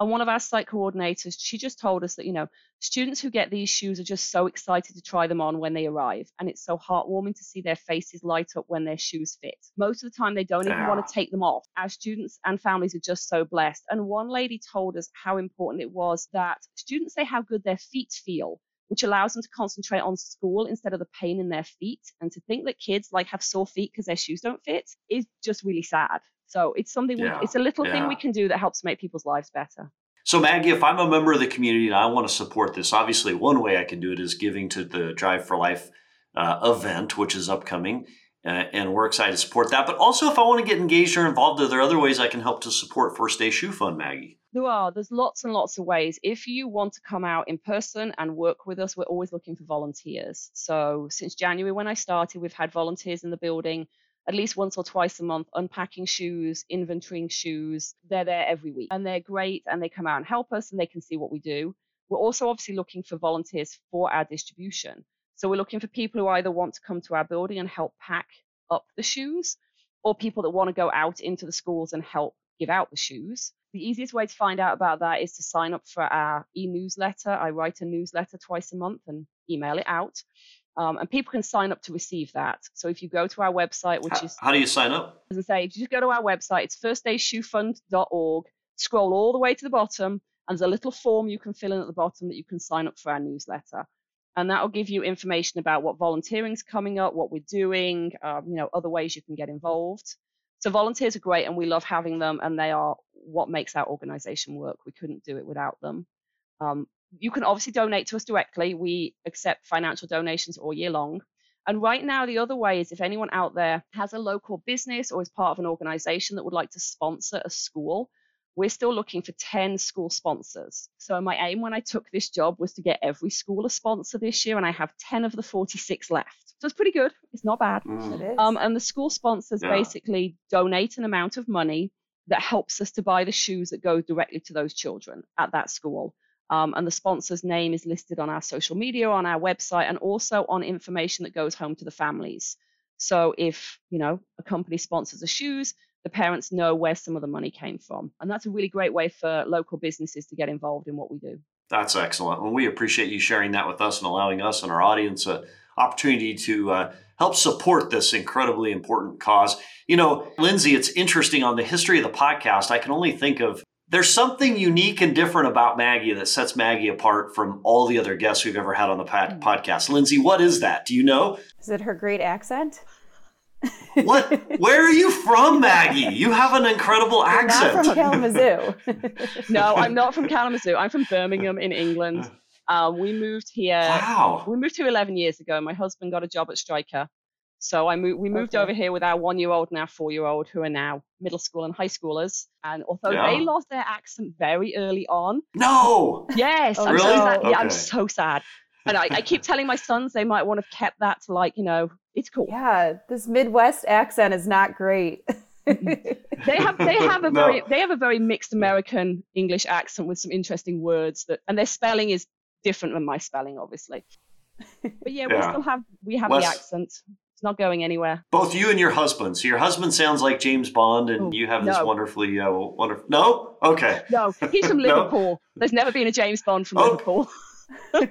And one of our site coordinators, she just told us that, you know, students who get these shoes are just so excited to try them on when they arrive. And it's so heartwarming to see their faces light up when their shoes fit. Most of the time, they don't even want to ah. take them off. Our students and families are just so blessed. And one lady told us how important it was that students say how good their feet feel which allows them to concentrate on school instead of the pain in their feet. And to think that kids like have sore feet because their shoes don't fit is just really sad. So it's something yeah, we, it's a little yeah. thing we can do that helps make people's lives better. So Maggie, if I'm a member of the community and I want to support this, obviously one way I can do it is giving to the Drive for Life uh, event, which is upcoming. Uh, and we're excited to support that. But also, if I want to get engaged or involved, are there other ways I can help to support First Day Shoe Fund, Maggie? There are. There's lots and lots of ways. If you want to come out in person and work with us, we're always looking for volunteers. So since January when I started, we've had volunteers in the building at least once or twice a month unpacking shoes, inventorying shoes. They're there every week and they're great and they come out and help us and they can see what we do. We're also obviously looking for volunteers for our distribution. So we're looking for people who either want to come to our building and help pack up the shoes or people that want to go out into the schools and help give out the shoes. The easiest way to find out about that is to sign up for our e newsletter. I write a newsletter twice a month and email it out. Um, and people can sign up to receive that. So if you go to our website, which how, is how do you sign up? As I say, if you just go to our website, it's firstdayshoefund.org. Scroll all the way to the bottom, and there's a little form you can fill in at the bottom that you can sign up for our newsletter. And that will give you information about what volunteering's coming up, what we're doing, um, you know, other ways you can get involved. So volunteers are great and we love having them and they are what makes our organization work. We couldn't do it without them. Um, you can obviously donate to us directly. We accept financial donations all year long. And right now, the other way is if anyone out there has a local business or is part of an organization that would like to sponsor a school, we're still looking for 10 school sponsors. So my aim when I took this job was to get every school a sponsor this year, and I have 10 of the 46 left. So it's pretty good. It's not bad. Mm. Um, and the school sponsors yeah. basically donate an amount of money that helps us to buy the shoes that go directly to those children at that school. Um, and the sponsor's name is listed on our social media, on our website, and also on information that goes home to the families. So if you know a company sponsors the shoes, the parents know where some of the money came from. And that's a really great way for local businesses to get involved in what we do. That's excellent. Well, we appreciate you sharing that with us and allowing us and our audience an opportunity to uh, help support this incredibly important cause. You know, Lindsay, it's interesting on the history of the podcast. I can only think of There's something unique and different about Maggie that sets Maggie apart from all the other guests we've ever had on the pod- podcast. Lindsay, what is that? Do you know? Is it her great accent? What? Where are you from, Maggie? You have an incredible accent. I'm Not accent. from Kalamazoo. No, I'm not from Kalamazoo. I'm from Birmingham in England. Um, we moved here. Wow. We moved here 11 years ago. My husband got a job at Stryker. So I moved, we moved Okay. over here with our one year old and our four year old, who are now middle school and high schoolers. And although Yeah. they lost their accent very early on, No. yes, Oh, I'm so really? sad. Yeah, I'm so sad. And I, I keep telling my sons they might want to have kept that to like, you know, it's cool. yeah, this Midwest accent is not great. They have they have a No. very they have a very mixed American English accent with some interesting words that and their spelling is different than my spelling, obviously. But yeah, we still have we have Wes- the accent. It's not going anywhere. Both you and your husband. So your husband sounds like James Bond, and Oh, you have this no. wonderfully uh, wonderful. No. Okay. No, he's from No? Liverpool. There's never been a James Bond from Oh. Liverpool.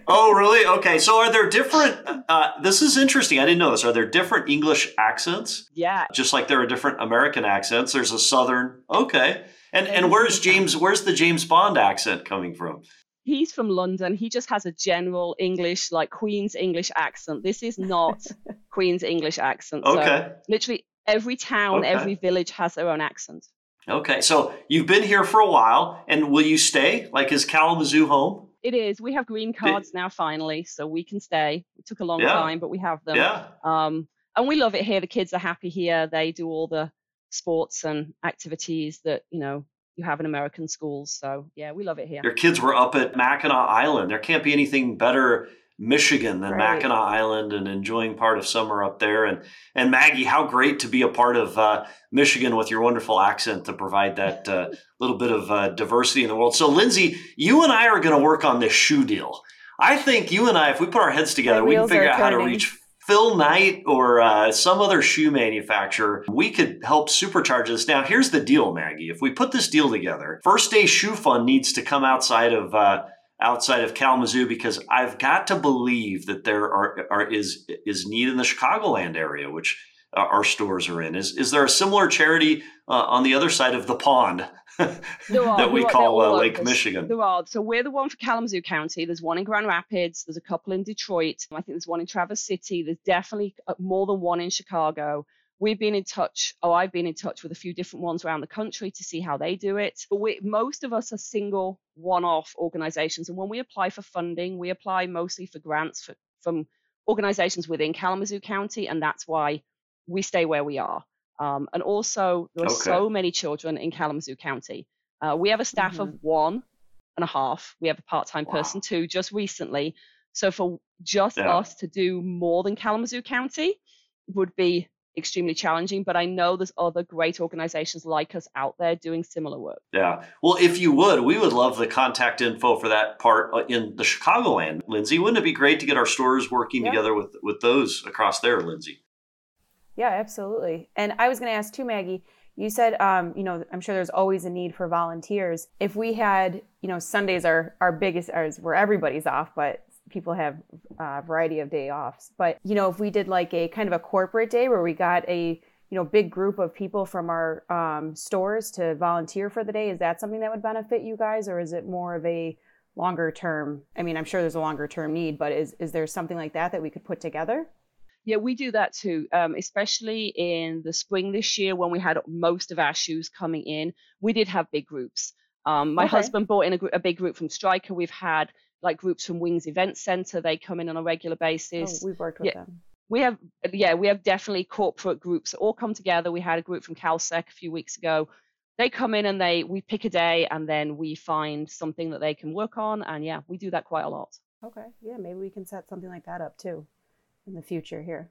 Oh, really? Okay. So are there different? Uh, this is interesting. I didn't know this. Are there different English accents? Yeah. Just like there are different American accents. There's a Southern. Okay. And and where's James? Where's the James Bond accent coming from? He's from London. He just has a general English, like Queen's English accent. This is not Queen's English accent. So Okay. literally every town, Okay. every village has their own accent. Okay. So you've been here for a while, and will you stay? Like, is Kalamazoo home? It is. We have green cards now, finally, so we can stay. It took a long Yeah. time, but we have them. Yeah. Um, and we love it here. The kids are happy here. They do all the sports and activities that you know you have in American schools. So yeah, we love it here. Your kids were up at Mackinac Island. There can't be anything better Michigan than Right. Mackinac Island and enjoying part of summer up there. And and Maggie, how great to be a part of uh, Michigan with your wonderful accent to provide that uh, little bit of uh, diversity in the world. So Lindsay, you and I are going to work on this shoe deal. I think you and I, if we put our heads together, we can figure out how to reach Phil Knight or uh, some other shoe manufacturer. We could help supercharge this. Now, here's the deal, Maggie. If we put this deal together, First Day Shoe Fund needs to come outside of uh, outside of Kalamazoo because I've got to believe that there are, are is is need in the Chicagoland area, which uh, our stores are in. Is is there a similar charity uh, on the other side of the pond are- that we are- call uh, Lake. Michigan? There are. So we're the one for Kalamazoo County. There's one in Grand Rapids. There's a couple in Detroit. I think there's one in Traverse City. There's definitely uh, more than one in Chicago. We've been in touch, oh, I've been in touch with a few different ones around the country to see how they do it. But we, most of us are single, one off organizations. And when we apply for funding, we apply mostly for grants for, from organizations within Kalamazoo County. And that's why we stay where we are. Um, and also, there are Okay. so many children in Kalamazoo County. Uh, we have a staff of one and a half. We have a part time Wow. person too, just recently. So for just Yeah. us to do more than Kalamazoo County would be extremely challenging. But I know there's other great organizations like us out there doing similar work. Yeah. Well, if you would, we would love the contact info for that part uh, in the Chicagoland, Lindsay. Wouldn't it be great to get our stores working Yeah. together with with those across there, Lindsay? Yeah, absolutely. And I was going to ask too, Maggie. You said, um, you know, I'm sure there's always a need for volunteers. If we had, you know, Sundays are our biggest, are where everybody's off, but people have a variety of day offs. But you know, if we did like a kind of a corporate day where we got a, you know, big group of people from our um, stores to volunteer for the day, is that something that would benefit you guys, or is it more of a longer term? I mean, I'm sure there's a longer term need, but is is there something like that that we could put together? Yeah, we do that too, um, especially in the spring this year when we had most of our shoes coming in. We did have big groups. Um, my Okay. husband brought in a, a big group from Stryker. We've had like groups from Wings Event Center. They come in on a regular Oh, basis. we've worked with Yeah. them. we have, yeah, we have definitely corporate groups that all come together. We had a group from Kalsec a few weeks ago. They come in and they we pick a day and then we find something that they can work on. And yeah, we do that quite a lot. Okay. Yeah, maybe we can set something like that up too in the future here.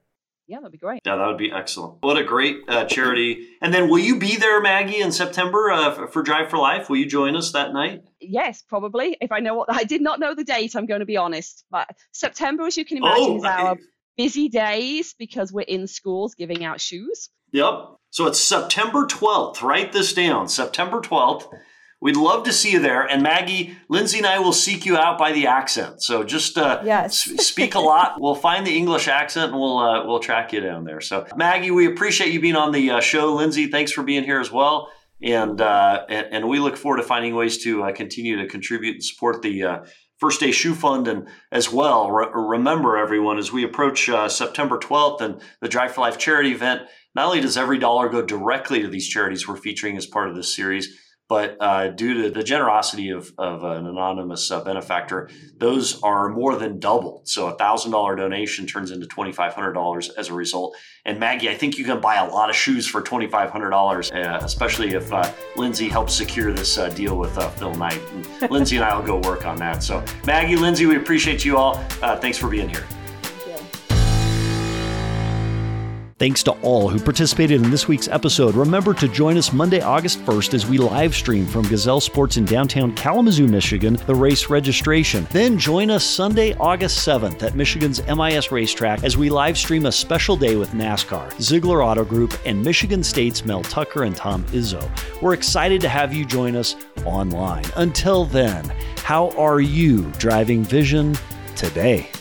Yeah, that'd be great. Yeah, that would be excellent. What a great uh, charity! And then, will you be there, Maggie, in September uh, for- for Drive for Life? Will you join us that night? Yes, probably. If I know what I did not know the date, I'm going to be honest. But September, as you can imagine, is our busy days because we're in schools giving out shoes. Yep. So it's September 12th. Write this down. September 12th. We'd love to see you there. And Maggie, Lindsay and I will seek you out by the accent. So just uh, Yes. s- speak a lot. We'll find the English accent and we'll uh, we'll track you down there. So Maggie, we appreciate you being on the uh, show. Lindsay, thanks for being here as well. And, uh, and, and we look forward to finding ways to uh, continue to contribute and support the uh, First Day Shoe Fund. And as well, re- remember everyone, as we approach uh, September 12th and the Drive for Life charity event, not only does every dollar go directly to these charities we're featuring as part of this series, but uh, due to the generosity of, of an anonymous uh, benefactor, those are more than doubled. So a thousand dollar donation turns into twenty five hundred dollars as a result. And Maggie, I think you can buy a lot of shoes for twenty five hundred dollars, uh, especially if uh, Lindsay helps secure this uh, deal with uh, Phil Knight. And Lindsay and I will go work on that. So Maggie, Lindsay, we appreciate you all. thanks for being here. Thanks to all who participated in this week's episode. Remember to join us Monday, August 1st as we live stream from Gazelle Sports in downtown Kalamazoo, Michigan, the race registration. Then join us Sunday, August 7th at Michigan's MIS Racetrack as we live stream a special day with NASCAR, Zeigler Auto Group, and Michigan State's Mel Tucker and Tom Izzo. We're excited to have you join us online. Until then, how are you driving vision today?